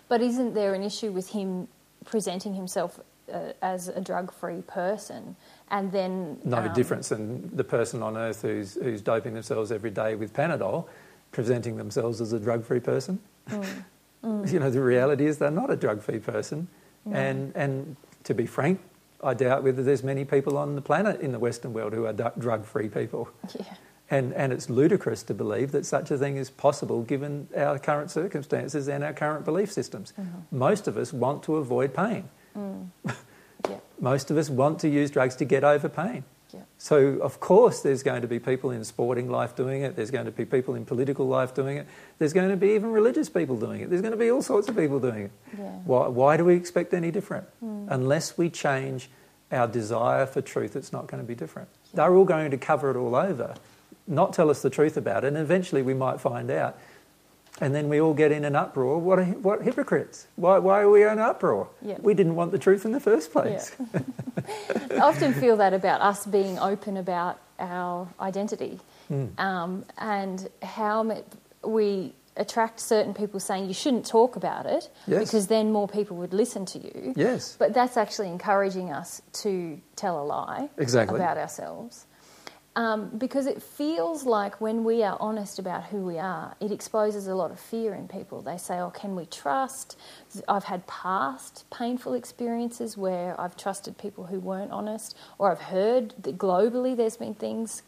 But isn't there an issue with him presenting himself uh, as a drug-free person, and then No um, difference than the person on earth who's, who's doping themselves every day with Panadol presenting themselves as a drug free person. Mm, mm, You know, the reality is they're not a drug free person. No. And, and to be frank, I doubt whether there's many people on the planet in the Western world who are drug free people. yeah. And, and it's ludicrous to believe that such a thing is possible given our current circumstances and our current belief systems. Mhm. Most of us want to avoid pain. Mm. yeah. Most of us want to use drugs to get over pain. Yeah. So, of course, there's going to be people in sporting life doing it. There's going to be people in political life doing it. There's going to be even religious people doing it. There's going to be all sorts of people doing it. Yeah. Why, why do we expect any different? Mm. Unless we change our desire for truth, it's not going to be different. They're all going to cover it all over, not tell us the truth about it, and eventually we might find out. And then we all get in an uproar. What, a, what hypocrites? Why, why are we in an uproar? Yeah. We didn't want the truth in the first place. I often feel that about us being open about our identity Mm. um, and how we attract certain people saying you shouldn't talk about it Yes. because then more people would listen to you. Yes. But that's actually encouraging us to tell a lie Exactly. about ourselves. Um, because it feels like when we are honest about who we are, it exposes a lot of fear in people. They say, Oh, can we trust? I've had past painful experiences where I've trusted people who weren't honest, or I've heard that globally there's been things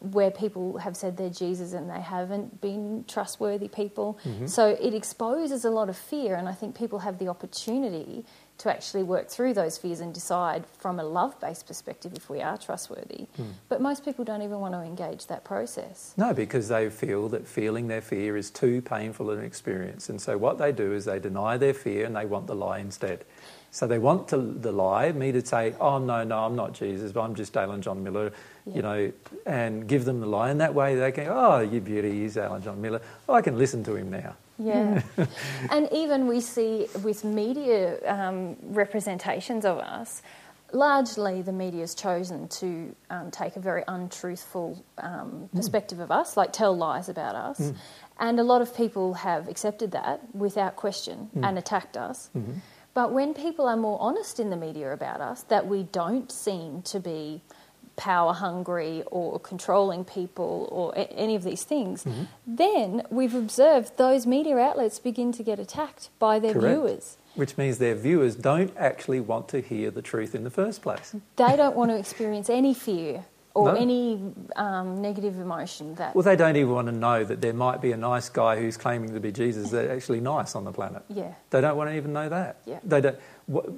where people have said they're Jesus and they haven't been trustworthy people. Mhm. So it exposes a lot of fear, and I think people have the opportunity to actually work through those fears and decide from a love based perspective if we are trustworthy. Hmm. But most people don't even want to engage that process. No, because they feel that feeling their fear is too painful an experience. And so what they do is they deny their fear and they want the lie instead. So they want to, the lie, me to say, oh, no, no, I'm not Jesus, but I'm just Alan John Miller, Yeah. you know, and give them the lie. And that way they can, go oh, you beauty, he's Alan John Miller. Oh, I can listen to him now. Yeah. and even we see with media um, representations of us, largely the media's chosen to um, take a very untruthful um, perspective of us, like tell lies about us. And a lot of people have accepted that without question and attacked us. But when people are more honest in the media about us, that we don't seem to be power hungry or controlling people or a- any of these things, then we've observed those media outlets begin to get attacked by their Correct. viewers. Which means their viewers don't actually want to hear the truth in the first place. They don't want to experience any fear or No. any um, negative emotion that. Well, they don't even want to know that there might be a nice guy who's claiming to be Jesus that's actually nice on the planet. yeah, They don't want to even know that. Yeah. They don't,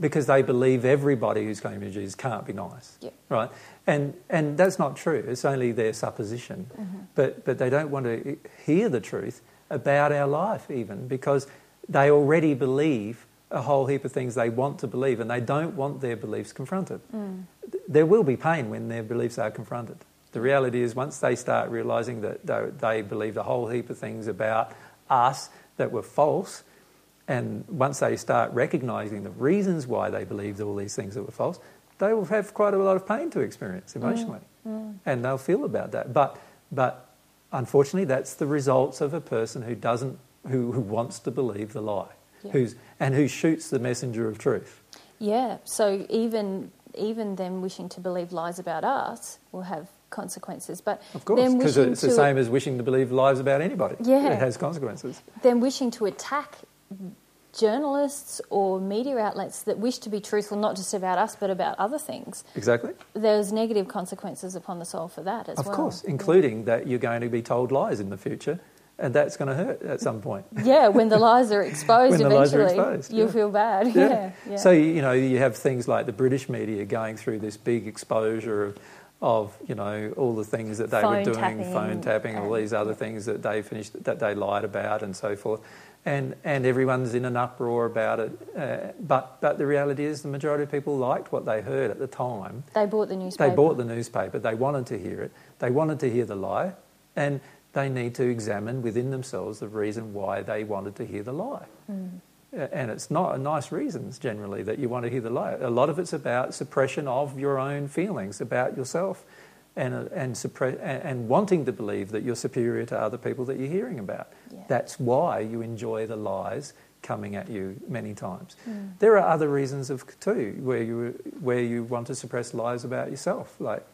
because they believe everybody who's claiming to be Jesus can't be nice. Yeah. Right? And, and that's not true. It's only their supposition. Mm-hmm. But, but they don't want to hear the truth about our life, even, because they already believe a whole heap of things they want to believe and they don't want their beliefs confronted. Mm. There will be pain when their beliefs are confronted. The reality is, once they start realizing that they, they believed a whole heap of things about us that were false, and once they start recognizing the reasons why they believed all these things that were false, they will have quite a lot of pain to experience mm. emotionally. Mm. And they'll feel about that. But, but unfortunately, that's the results of a person who doesn't, who, who wants to believe the lie, Yeah. who's, and who shoots the messenger of truth. yeah. So even even them wishing to believe lies about us will have consequences. But Of course, because it's the same as wishing to believe lies about anybody. Yeah. It has consequences. Then wishing to attack journalists or media outlets that wish to be truthful not just about us but about other things. Exactly. There's negative consequences upon the soul for that as Of well. course, including that you're going to be told lies in the future, and that's going to hurt at some point. Yeah, when the lies are exposed When the lies eventually, are exposed, you'll yeah. feel bad. Yeah. yeah. So you know you have things like the British media going through this big exposure of, of you know all the things that they Phone were doing, tapping phone tapping, all these other things that they finished that they lied about, and so forth. And and everyone's in an uproar about it. Uh, but but the reality is the majority of people liked what they heard at the time. they bought the newspaper. They bought the newspaper. They wanted to hear it. They wanted to hear the lie, and they need to examine within themselves the reason why they wanted to hear the lie. Uh, And it's not a nice reasons generally that you want to hear the lie. A lot of it's about suppression of your own feelings about yourself, and and, suppre- and, and wanting to believe that you're superior to other people that you're hearing about. Yeah. That's why you enjoy the lies coming at you many times. There are other reasons of too where you where you want to suppress lies about yourself, like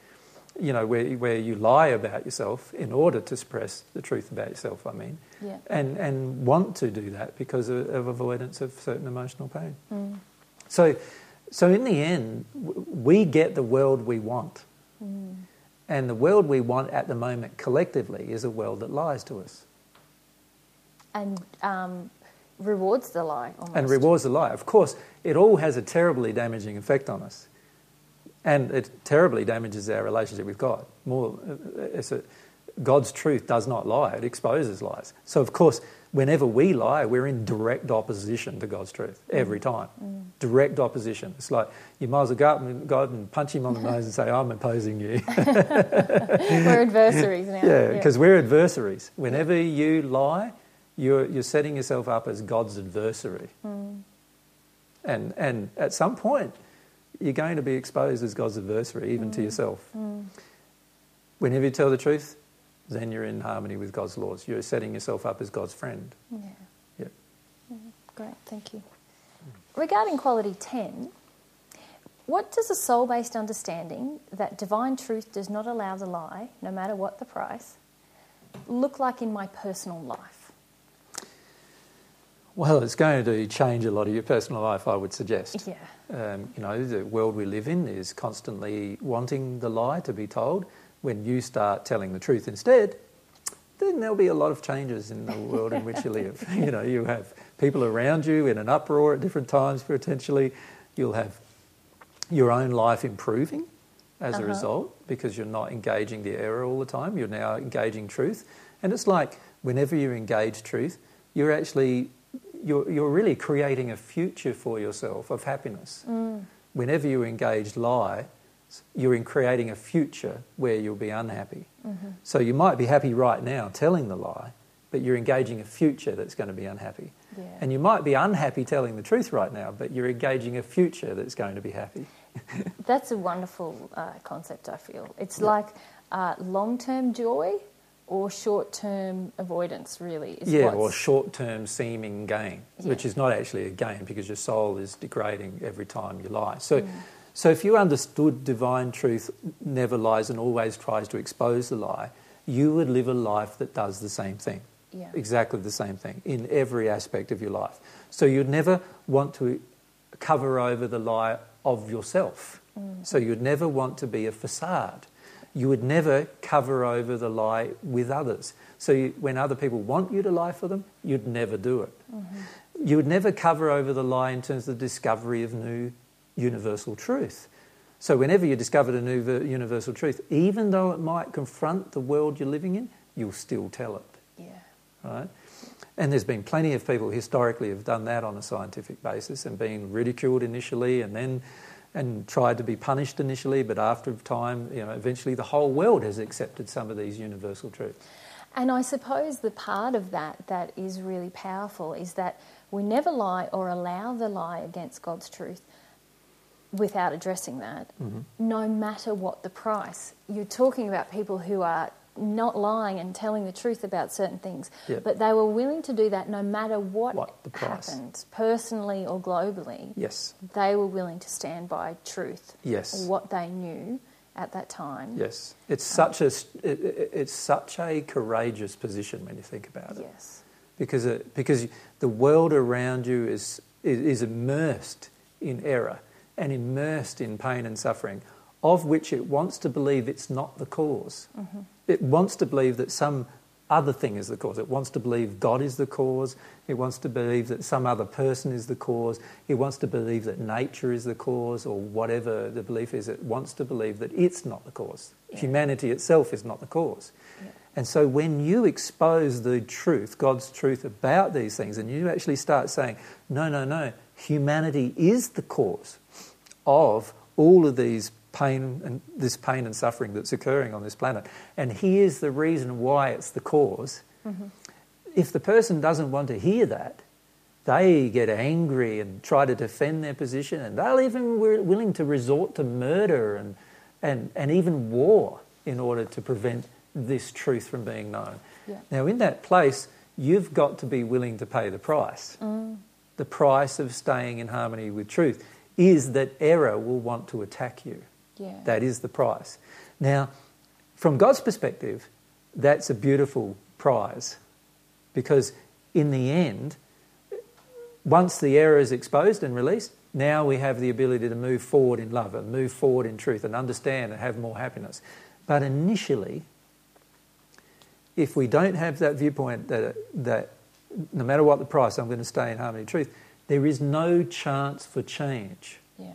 you know where where you lie about yourself in order to suppress the truth about yourself. I mean, Yeah. and and want to do that because of, of avoidance of certain emotional pain. Mm. So, so in the end, we get the world we want, Mm. and the world we want at the moment collectively is a world that lies to us And um, rewards the lie almost. and rewards the lie. Of course, it all has a terribly damaging effect on us, and it terribly damages our relationship with God. More, uh, it's a, God's truth does not lie; it exposes lies. So, of course, whenever we lie, we're in direct opposition to God's truth every time. Direct opposition. It's like you might as well go up to God and punch him on the nose and say, "I'm opposing you." We're adversaries now. Yeah, because we're adversaries. Whenever you lie, you're, you're setting yourself up as God's adversary. Hmm. And, and at some point, you're going to be exposed as God's adversary, even to hmm. yourself. Hmm. Whenever you tell the truth, then you're in harmony with God's laws. You're setting yourself up as God's friend. Yeah. Yeah. Great, thank you. Regarding quality 10, what does a soul based understanding that divine truth does not allow the lie, no matter what the price, look like in my personal life? Well, it's going to change a lot of your personal life, I would suggest. Yeah. Um, you know, the world we live in is constantly wanting the lie to be told. When you start telling the truth instead, then there'll be a lot of changes in the world in which you live. You know, you have people around you in an uproar at different times potentially. You'll have your own life improving as Uh-huh. a result because you're not engaging the error all the time. You're now engaging truth. And it's like whenever you engage truth, you're actually you're, you're really creating a future for yourself of happiness. Mm. Whenever you engage lie, you're in creating a future where you'll be unhappy. Mm-hmm. So you might be happy right now telling the lie, but you're engaging a future that's going to be unhappy. Yeah. And you might be unhappy telling the truth right now, but you're engaging a future that's going to be happy. That's a wonderful uh, concept, I feel. It's Yeah. like uh, long term joy or short term avoidance, really. Is yeah, what's- or short term seeming gain, which is not actually a gain because your soul is degrading every time you lie. So, Mm. so if you understood divine truth never lies and always tries to expose the lie, you would live a life that does the same thing. Yeah. Exactly the same thing in every aspect of your life. So you'd never want to cover over the lie of yourself. Mm. So you'd never want to be a facade. You would never cover over the lie with others. So you, when other people want you to lie for them, you'd never do it. Mm-hmm. You would never cover over the lie in terms of the discovery of new universal truth. So whenever you discovered a new ver- universal truth, even though it might confront the world you're living in, you'll still tell it Yeah. right? And there's been plenty of people historically have done that on a scientific basis and been ridiculed initially and then and tried to be punished initially, but after time, you know, eventually the whole world has accepted some of these universal truths. And I suppose the part of that that is really powerful is that we never lie or allow the lie against God's truth without addressing that, Mm-hmm. no matter what the price. You're talking about people who are not lying and telling the truth about certain things, Yeah. but they were willing to do that no matter what, What happened, personally or globally. Yes, They were willing to stand by truth, yes, or what they knew at that time. yes. It's um, such a it, it- it's such a courageous position when you think about it. Yes. because it, because the world around you is is immersed in error and immersed in pain and suffering, of which it wants to believe it's not the because mm-hmm. It wants to believe that some other thing is the cause. It wants to believe God is the cause. It wants to believe that some other person is the cause. It wants to believe that nature is the cause or whatever the belief is. It wants to believe that it's not the cause. Yeah. Humanity itself is not the cause. Yeah. And so when you expose the truth, God's truth about these things, and you actually start saying, no, no, no, humanity is the cause of all of these pain and this pain and suffering that's occurring on this planet. And here's the reason why it's the because mm-hmm. If the person doesn't want to hear that, they get angry and try to defend their position, and they'll even be willing to resort to murder and, and, and even war in order to prevent this truth from being known. Yeah. Now, in that place, you've got to be willing to pay the price. Mm. The price of staying in harmony with truth is that error will want to attack you. Yeah. That is the price. Now, from God's perspective, that's a beautiful prize because in the end, once the error is exposed and released, now we have the ability to move forward in love and move forward in truth and understand and have more happiness. But initially, if we don't have that viewpoint that, that no matter what the price, I'm going to stay in harmony and truth, there is no chance for change. yeah.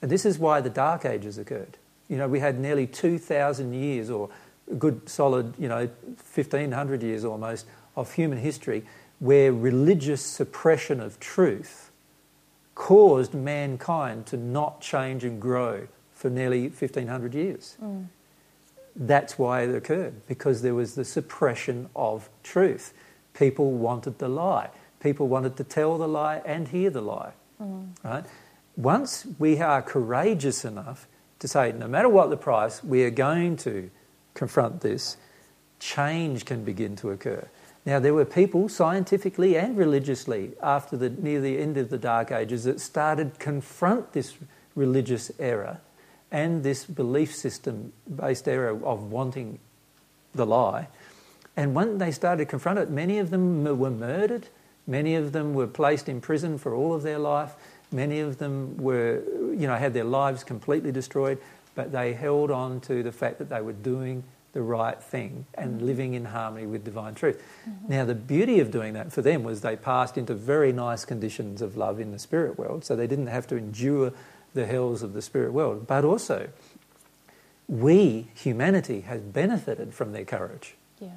And this is why the Dark Ages occurred. You know, we had nearly 2,000 years, or a good solid, you know, 1,500 years almost, of human history where religious suppression of truth caused mankind to not change and grow for nearly 1,500 years. Mm. That's why it occurred, because there was the suppression of truth. People wanted the lie. People wanted to tell the lie and hear the lie. Mm. Right? Once we are courageous enough to say, no matter what the price, we are going to confront this, change can begin to occur. Now, there were people, scientifically and religiously, after the, near the end of the Dark Ages, that started confront this religious error and this belief system based error of wanting the lie. And when they started to confront it, many of them were murdered, many of them were placed in prison for all of their life, many of them were, you know, had their lives completely destroyed, but they held on to the fact that they were doing the right thing and mm-hmm. living in harmony with divine truth. Mm-hmm. Now, the beauty of doing that for them was they passed into very nice conditions of love in the spirit world, so they didn't have to endure the hells of the spirit world. But also, we, humanity, has benefited from their courage. Yeah.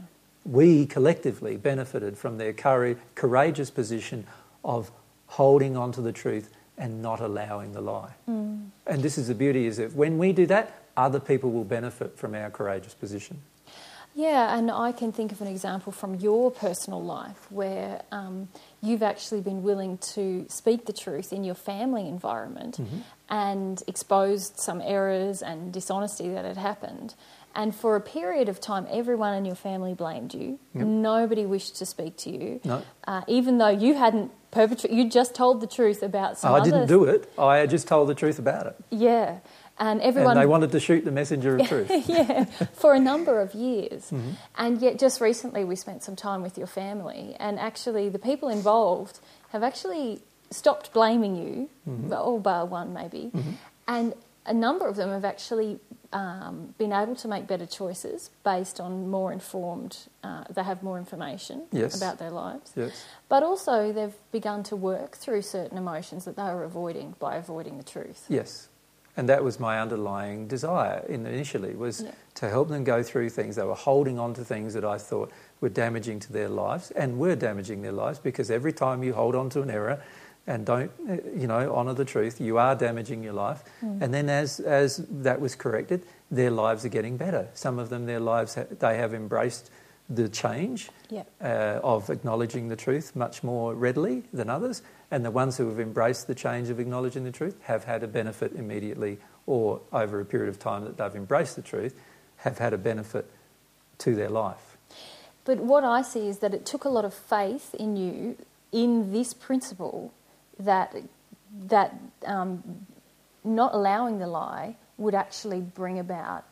We collectively benefited from their courage, courageous position of holding on to the truth and not allowing the lie. Mm. And this is the beauty is that when we do that, other people will benefit from our courageous position. Yeah, and I can think of an example from your personal life where um, you've actually been willing to speak the truth in your family environment Mm-hmm. and exposed some errors and dishonesty that had happened. And for a period of time, everyone in your family blamed you. Yep. Nobody wished to speak to you, No. uh, even though you hadn't perpetrated. You just told the truth about some. I other didn't do it. I just told the truth about it. Yeah, and everyone. And they wanted to shoot the messenger of truth. yeah, for a number of years. Mm-hmm. And yet, just recently, we spent some time with your family, and actually, the people involved have actually stopped blaming you, Mm-hmm. all bar one maybe, and a number of them have actually um, been able to make better choices based on more informed. Uh, they have more information Yes. about their lives, Yes. but also they've begun to work through certain emotions that they were avoiding by avoiding the truth. Yes. And that was my underlying desire in initially was Yeah. to help them go through things. They were holding on to things that I thought were damaging to their lives and were damaging their lives because every time you hold on to an error and don't, you know, honour the truth, you are damaging your life. And then as, as that was corrected, their lives are getting better. Some of them, their lives, ha- they have embraced the change uh, of acknowledging the truth much more readily than others. And the ones who have embraced the change of acknowledging the truth have had a benefit immediately or over a period of time that they've embraced the truth, have had a benefit to their life. But what I see is that it took a lot of faith in you in this principle that that um, not allowing the lie would actually bring about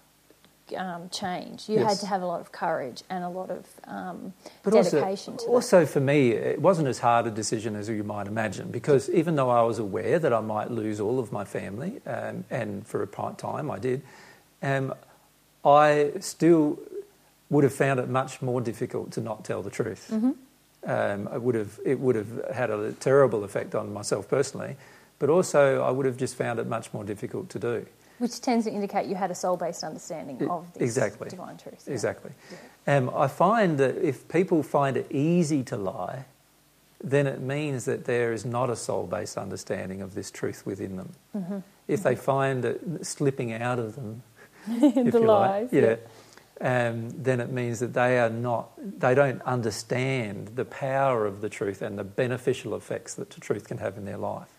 um, change. You had to have a lot of courage and a lot of um, But dedication also, to that. also for me, it wasn't as hard a decision as you might imagine because even though I was aware that I might lose all of my family, um, and for a part time I did, um, I still would have found it much more difficult to not tell the truth. Mm-hmm. Um, I would have, it would have had a terrible effect on myself personally, but also I would have just found it much more difficult to do. Which tends to indicate you had a soul based understanding of this exactly. divine truth. yeah. Exactly. Um, I find that if people find it easy to lie, then it means that there is not a soul based understanding of this truth within them. Mm-hmm. If they find it slipping out of them, if the you lies. like, yeah, um, then it means that they are not, they don't understand the power of the truth and the beneficial effects that the truth can have in their life.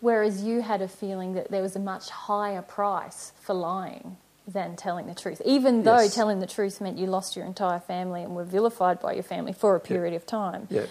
Whereas you had a feeling that there was a much higher price for lying than telling the truth, even though Yes. telling the truth meant you lost your entire family and were vilified by your family for a period of time. Yeah.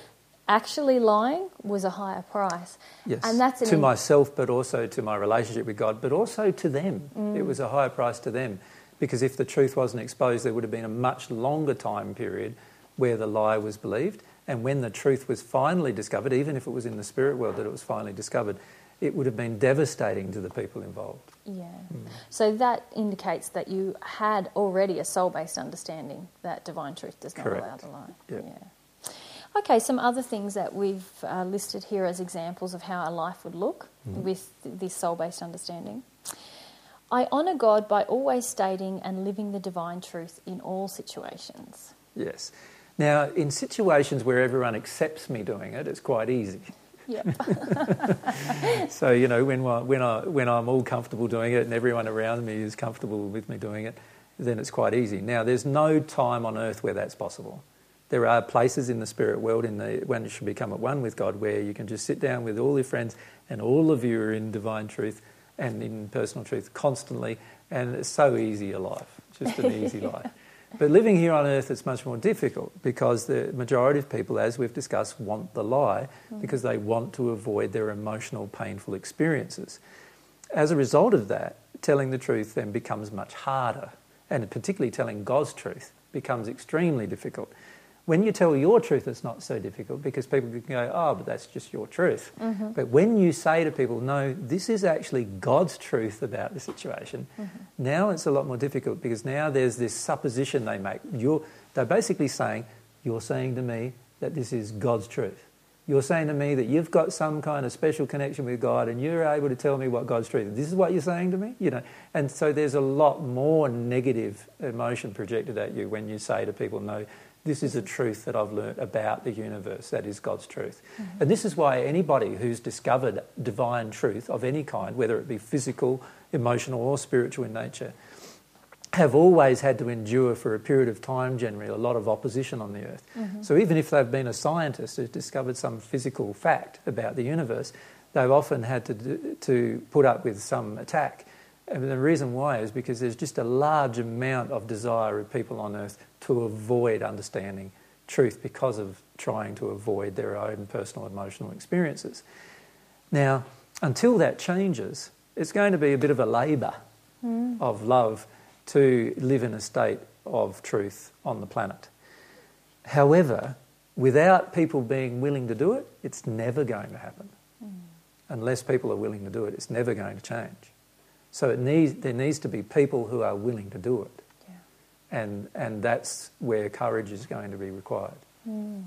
Actually, lying was a higher price. Yes, And that's an to myself, but also to my relationship with God, but also to them. Mm. It was a higher price to them because if the truth wasn't exposed, there would have been a much longer time period where the lie was believed. And when the truth was finally discovered, even if it was in the spirit world that it was finally discovered, it would have been devastating to the people involved. Yeah. Mm. So that indicates that you had already a soul based understanding that divine truth does not Correct. allow the lie. Yeah. Yeah. Okay, some other things that we've uh, listed here as examples of how a life would look Mm-hmm. with this soul based understanding. I honour God by always stating and living the divine truth in all situations. Yes. Now, in situations where everyone accepts me doing it, it's quite easy. Yep. So, you know, when, I- when, I, when I'm all comfortable doing it and everyone around me is comfortable with me doing it, then it's quite easy. Now, there's no time on earth where that's possible. There are places in the spirit world in the, when you should become at one with God where you can just sit down with all your friends and all of you are in divine truth and in personal truth constantly, and it's so easy a life, just an easy life. But living here on earth, it's much more difficult because the majority of people, as we've discussed, want the lie mm. because they want to avoid their emotional, painful experiences. As a result of that, telling the truth then becomes much harder, and particularly telling God's truth becomes extremely difficult. When you tell your truth, it's not so difficult because people can go, oh, but that's just your truth. Mm-hmm. But when you say to people, no, this is actually God's truth about the situation, Mm-hmm. now it's a lot more difficult because now there's this supposition they make. You're, they're basically saying, you're saying to me that this is God's truth. You're saying to me that you've got some kind of special connection with God and you're able to tell me what God's truth is. This is what you're saying to me? You know, and so there's a lot more negative emotion projected at you when you say to people, no, this is a truth that I've learnt about the universe. That is God's truth. Mm-hmm. And this is why anybody who's discovered divine truth of any kind, whether it be physical, emotional, or spiritual in nature, have always had to endure for a period of time, generally, a lot of opposition on the earth. Mm-hmm. So even if they've been a scientist who's discovered some physical fact about the universe, they've often had to, do, to put up with some attack. And the reason why is because there's just a large amount of desire of people on earth to avoid understanding truth because of trying to avoid their own personal emotional experiences. Now, until that changes, it's going to be a bit of a labour hmm. of love to live in a state of truth on the planet. However, without people being willing to do it, it's never going to happen. Hmm. Unless people are willing to do it, it's never going to change. So it needs, there needs to be people who are willing to do it. And, and that's where courage is going to be required. Hmm.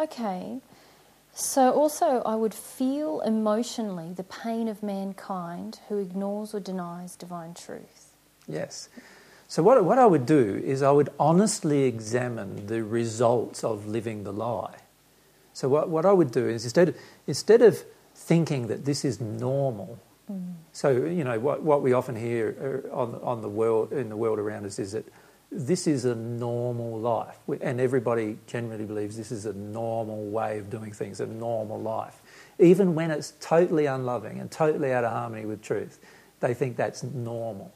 Okay. So also, I would feel emotionally the pain of mankind who ignores or denies divine truth. Yes. So, what, what I would do is I would honestly examine the results of living the lie. So, what, what I would do is instead of, instead of thinking that this is normal, so, you know, what, what we often hear uh, on, on the world, in the world around us is that this is a normal life. And everybody generally believes this is a normal way of doing things, a normal life. Even when it's totally unloving and totally out of harmony with truth, they think that's normal.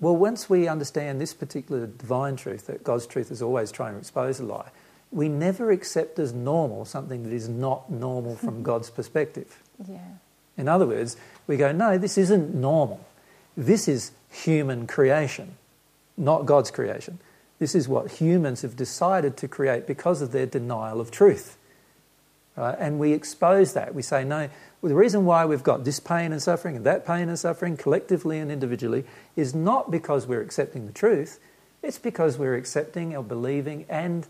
Well, once we understand this particular divine truth, that God's truth is always trying to expose a lie, we never accept as normal something that is not normal from God's perspective. Yeah. In other words, we go, no, this isn't normal. This is human creation, not God's creation. This is what humans have decided to create because of their denial of truth. Right? And we expose that. We say, no, well, the reason why we've got this pain and suffering and that pain and suffering, collectively and individually, is not because we're accepting the truth, it's because we're accepting or believing and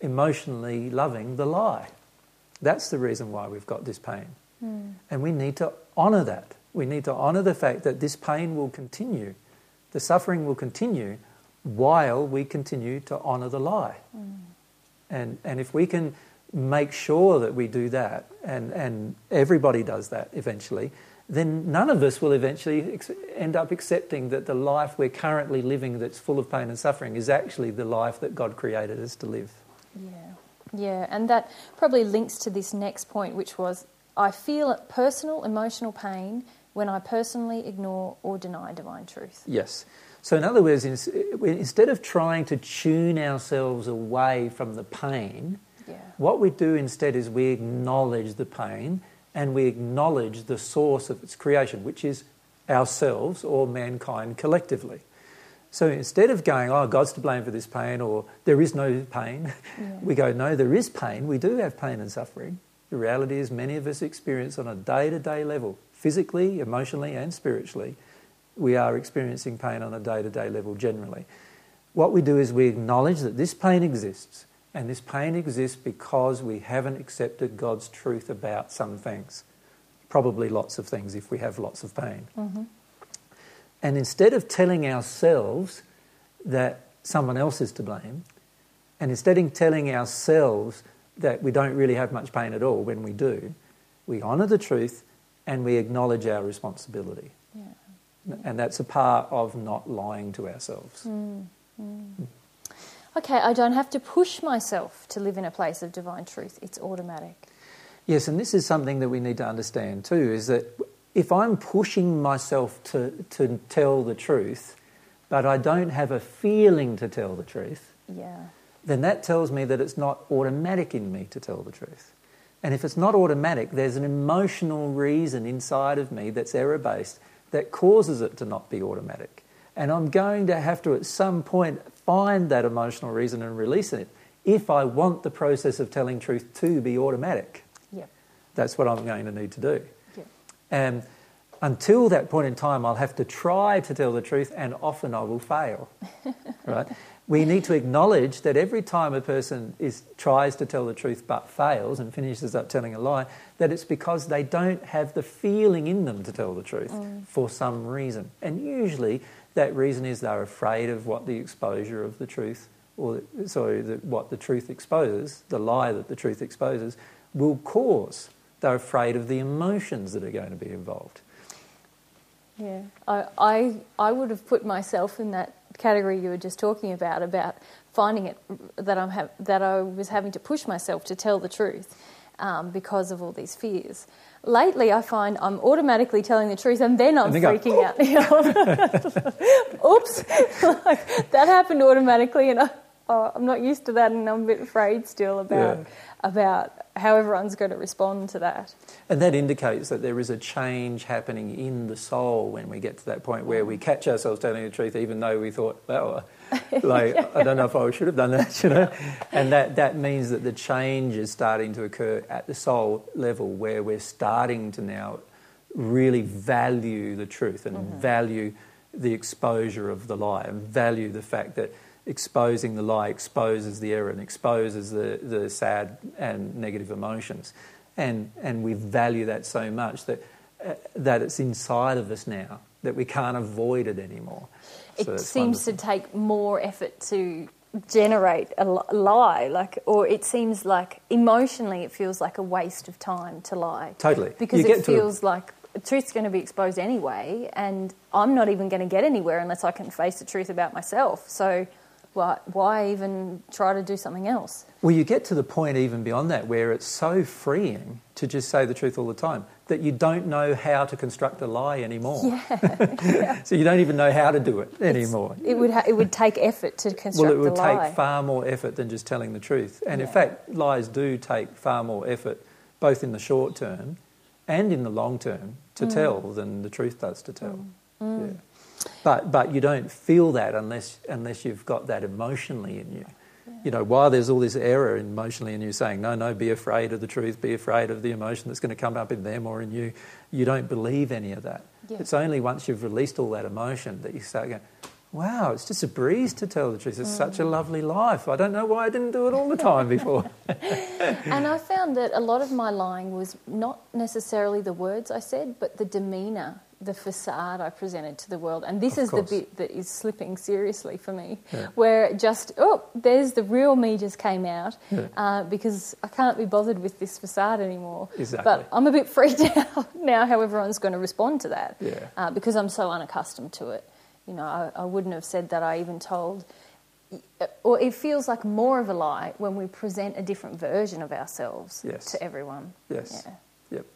emotionally loving the lie. That's the reason why we've got this pain. Hmm. And we need to honour that. We need to honour the fact that this pain will continue, the suffering will continue while we continue to honour the lie. Hmm. And, and if we can make sure that we do that, and, and everybody does that eventually, then none of us will eventually ex- end up accepting that the life we're currently living that's full of pain and suffering is actually the life that God created us to live. Yeah. Yeah. And that probably links to this next point, which was I feel personal emotional pain when I personally ignore or deny divine truth. Yes. So, in other words, instead of trying to tune ourselves away from the pain, Yeah. what we do instead is we acknowledge the pain and we acknowledge the source of its creation, which is ourselves or mankind collectively. So instead of going, oh, God's to blame for this pain or there is no pain, Yeah. we go, no, there is pain. We do have pain and suffering. The reality is, many of us experience on a day to day level, physically, emotionally, and spiritually, we are experiencing pain on a day to day level generally. What we do is we acknowledge that this pain exists, and this pain exists because we haven't accepted God's truth about some things. Probably lots of things if we have lots of pain. Mm-hmm. And instead of telling ourselves that someone else is to blame, and instead of telling ourselves that we don't really have much pain at all when we do, we honour the truth and we acknowledge our responsibility. Yeah. And that's a part of not lying to ourselves. Hmm. Hmm. Okay, I don't have to push myself to live in a place of divine truth. It's automatic. Yes, and this is something that we need to understand too is that if I'm pushing myself to, to tell the truth, but I don't have a feeling to tell the truth, Yeah. Then that tells me that it's not automatic in me to tell the truth. And if it's not automatic, there's an emotional reason inside of me that's error based that causes it to not be automatic. And I'm going to have to, at some point, find that emotional reason and release it if I want the process of telling truth to be automatic. Yep. That's what I'm going to need to do. Yep. And until that point in time, I'll have to try to tell the truth, and often I will fail. right? We need to acknowledge that every time a person is, tries to tell the truth but fails and finishes up telling a lie, that it's because they don't have the feeling in them to tell the truth Mm. for some reason. And usually that reason is they're afraid of what the exposure of the truth, or sorry, the, what the truth exposes, the lie that the truth exposes, will cause. They're afraid of the emotions that are going to be involved. Yeah, I, I, I would have put myself in that category you were just talking about, about finding it that, I'm ha- that I was having to push myself to tell the truth um, because of all these fears. Lately, I find I'm automatically telling the truth and then I'm And then go, freaking out. You know? Oops, like, that happened automatically, and I, oh, I'm not used to that, and I'm a bit afraid still about Yeah. about how everyone's going to respond to that. And that indicates that there is a change happening in the soul when we get to that point where we mm. catch ourselves telling the truth, even though we thought, well, like, I don't know if I should have done that, you know. And that, that means that the change is starting to occur at the soul level where we're starting to now really value the truth and mm-hmm. value the exposure of the lie and value the fact that exposing the lie exposes the error and exposes the, the sad and negative emotions. And, and we value that so much that, uh, that it's inside of us now, that we can't avoid it anymore. it So seems wonderful. to take more effort to generate a lie like or it seems like emotionally it feels like a waste of time to lie Totally. because You it to a- feels like truth's going to be exposed anyway and i'm not even going to get anywhere unless i can face the truth about myself so why, why even try to do something else Well, you get to the point even beyond that where it's so freeing to just say the truth all the time that you don't know how to construct a lie anymore. Yeah. so you don't even know how to do it anymore. it would ha- it would take effort to construct Well, it would a lie take far more effort than just telling the truth. And in fact, lies do take far more effort, both in the short term and in the long term, to mm. tell than the truth does to tell. Mm. Yeah. Mm. But, but you don't feel that unless, unless you've got that emotionally in you. You know, while there's all this error emotionally in you saying, no, no, be afraid of the truth, be afraid of the emotion that's going to come up in them or in you, you don't believe any of that. Yeah. It's only once you've released all that emotion that you start going, wow, it's just a breeze to tell the truth. It's such a mm. lovely life. I don't know why I didn't do it all the time before. And I found that a lot of my lying was not necessarily the words I said, but the demeanour, the facade I presented to the world. And this Of is course. the bit that is slipping seriously for me, Yeah. where it just, oh, there's the real me just came out Yeah. uh, because I can't be bothered with this facade anymore. Exactly. But I'm a bit freaked out now how everyone's going to respond to that Yeah. uh, because I'm so unaccustomed to it. You know, I, I wouldn't have said that. I even told or it feels like more of a lie when we present a different version of ourselves Yes. to everyone. Yes. Yeah. Yep.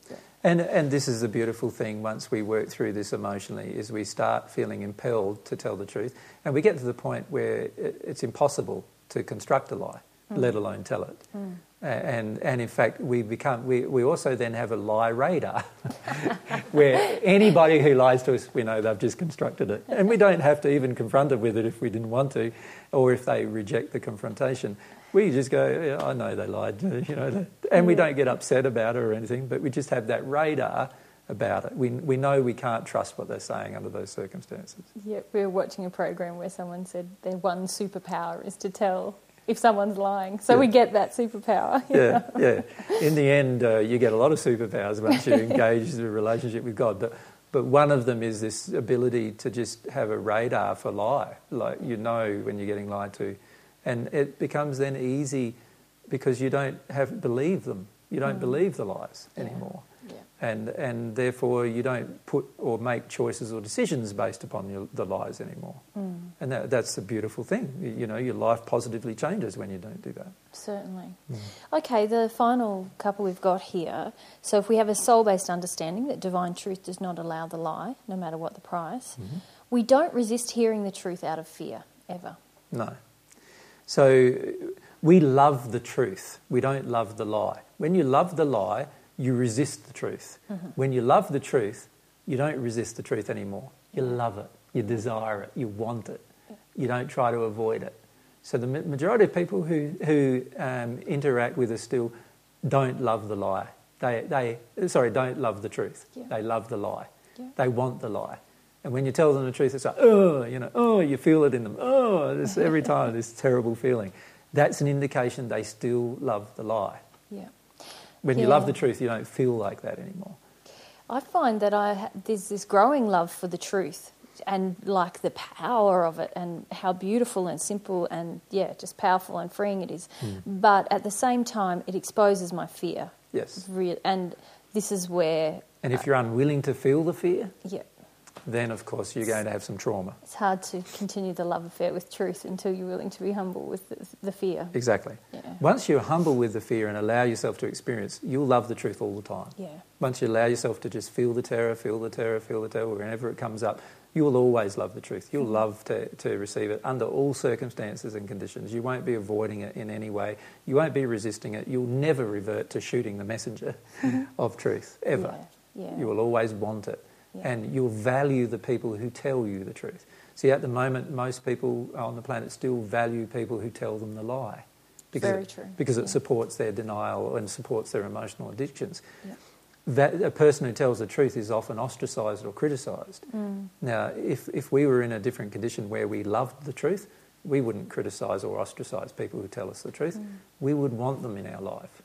And, and this is the beautiful thing once we work through this emotionally is we start feeling impelled to tell the truth and we get to the point where it, it's impossible to construct a lie, mm. let alone tell it. Mm. A- And, and in fact, we, become, we, we also then have a lie radar where anybody who lies to us, we know they've just constructed it. And we don't have to even confront it with it if we didn't want to or if they reject the confrontation. We just go, yeah, I know they lied, you know, and we don't get upset about it or anything, but we just have that radar about it. We, we know we can't trust what they're saying under those circumstances. Yeah, we were watching a program where someone said their one superpower is to tell if someone's lying. So Yeah. we get that superpower. Yeah, yeah. In the end, uh, you get a lot of superpowers once you engage the relationship with God. But, but one of them is this ability to just have a radar for lie. Like you know when you're getting lied to. And it becomes then easy because you don't have believe them. You don't believe the lies Yeah. anymore. Yeah. And, and therefore you don't put or make choices or decisions based upon your, the lies anymore. Mm, And that, that's a beautiful thing. You, you know, your life positively changes when you don't do that. certainly. Mm. Okay, the final couple we've got here. So if we have a soul based understanding that divine truth does not allow the lie, no matter what the price, Mm-hmm. we don't resist hearing the truth out of fear, ever. No. So we love the truth. We don't love the lie. When you love the lie, you resist the truth. When you love the truth, you don't resist the truth anymore. You love it. You desire it. You want it. You don't try to avoid it. So the majority of people who, who um, interact with us still don't love the lie. They, they, sorry, don't love the truth. Yeah. They love the lie. Yeah. They want the lie. And when you tell them the truth, it's like, oh, you know, oh, you feel it in them. Oh, this, every time, this terrible feeling. That's an indication they still love the lie. Yeah. When you love the truth, you don't feel like that anymore. I find that I ha- there's this growing love for the truth and like the power of it and how beautiful and simple and yeah, just powerful and freeing it is. Hmm. But at the same time, it exposes my fear. Yes. Re- and this is where And if you're unwilling to feel the fear, yeah, then of course you're going to have some trauma. it's hard to continue the love affair with truth until you're willing to be humble with the, the fear. Exactly. Yeah. Once you're humble with the fear and allow yourself to experience, you'll love the truth all the time. Yeah. Once you allow yourself to just feel the terror, feel the terror, feel the terror, whenever it comes up, you will always love the truth. You'll mm-hmm. love to, to receive it under all circumstances and conditions. You won't be avoiding it in any way. You won't be resisting it. You'll never revert to shooting the messenger mm-hmm. of truth, ever. Yeah. yeah. You will always want it. Yeah. And you'll value the people who tell you the truth. See, at the moment, most people on the planet still value people who tell them the lie. Because Very it, true. Because it Yeah. supports their denial and supports their emotional addictions. Yeah. That, a person who tells the truth is often ostracised or criticised. Mm. Now, if, if we were in a different condition where we loved the truth, we wouldn't criticise or ostracise people who tell us the truth. Mm. We would want them in our life.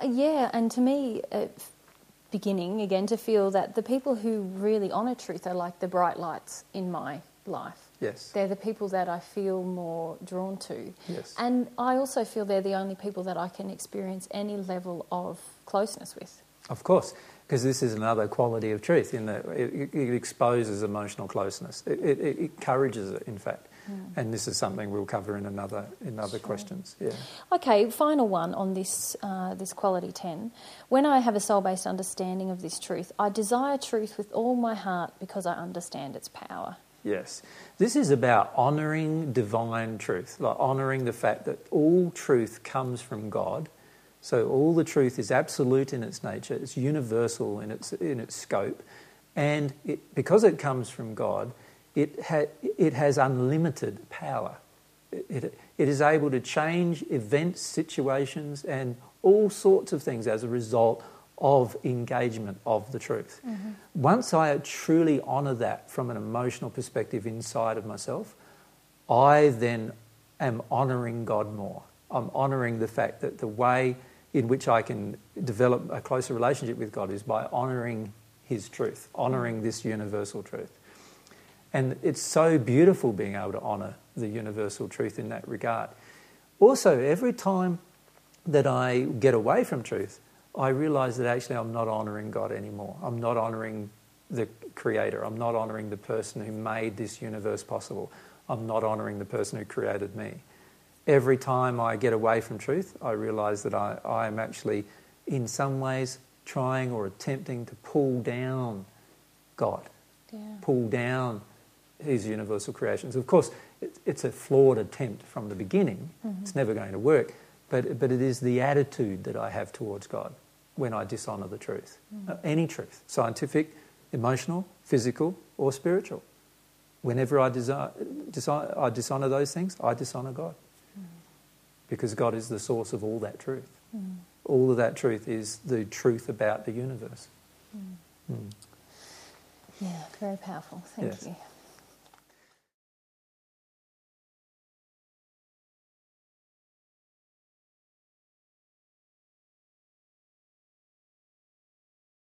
Uh, Yeah, and to me, uh, beginning again to feel that the people who really honour truth are like the bright lights in my life. Yes. They're the people that I feel more drawn to. Yes. And I also feel they're the only people that I can experience any level of closeness with. Of course, because this is another quality of truth in that it, it exposes emotional closeness. It, it, it encourages it, in fact. And this is something we'll cover in another in other questions. Yeah. Okay, final one on this, uh, this quality 10. When I have a soul based understanding of this truth, I desire truth with all my heart because I understand its power. Yes. This is about honouring divine truth, like honouring the fact that all truth comes from God. So all the truth is absolute in its nature, it's universal in its, in its scope, and it, because it comes from God, it, ha, it has unlimited power. It, it, it is able to change events, situations, and all sorts of things as a result of engagement of the truth. Mm-hmm. Once I truly honour that from an emotional perspective inside of myself, I then am honouring God more. I'm honouring the fact that the way in which I can develop a closer relationship with God is by honouring His truth, honouring mm-hmm. this universal truth. And it's so beautiful being able to honour the universal truth in that regard. Also, every time that I get away from truth, I realise that actually I'm not honouring God anymore. I'm not honouring the Creator. I'm not honouring the person who made this universe possible. I'm not honouring the person who created me. Every time I get away from truth, I realise that I, I am actually, in some ways, trying or attempting to pull down God Yeah. pull down his universal creations. Of course, it, it's a flawed attempt from the beginning. Mm-hmm. It's never going to work. But, but it is the attitude that I have towards God when I dishonour the truth. Mm-hmm. Uh, any truth, scientific, emotional, physical, or spiritual. Whenever I, desi- disi- I dishonour those things, I dishonour God. Mm-hmm. Because God is the source of all that truth. All of that truth is the truth about the universe. Mm. Yeah, very powerful. Thank Yes. you.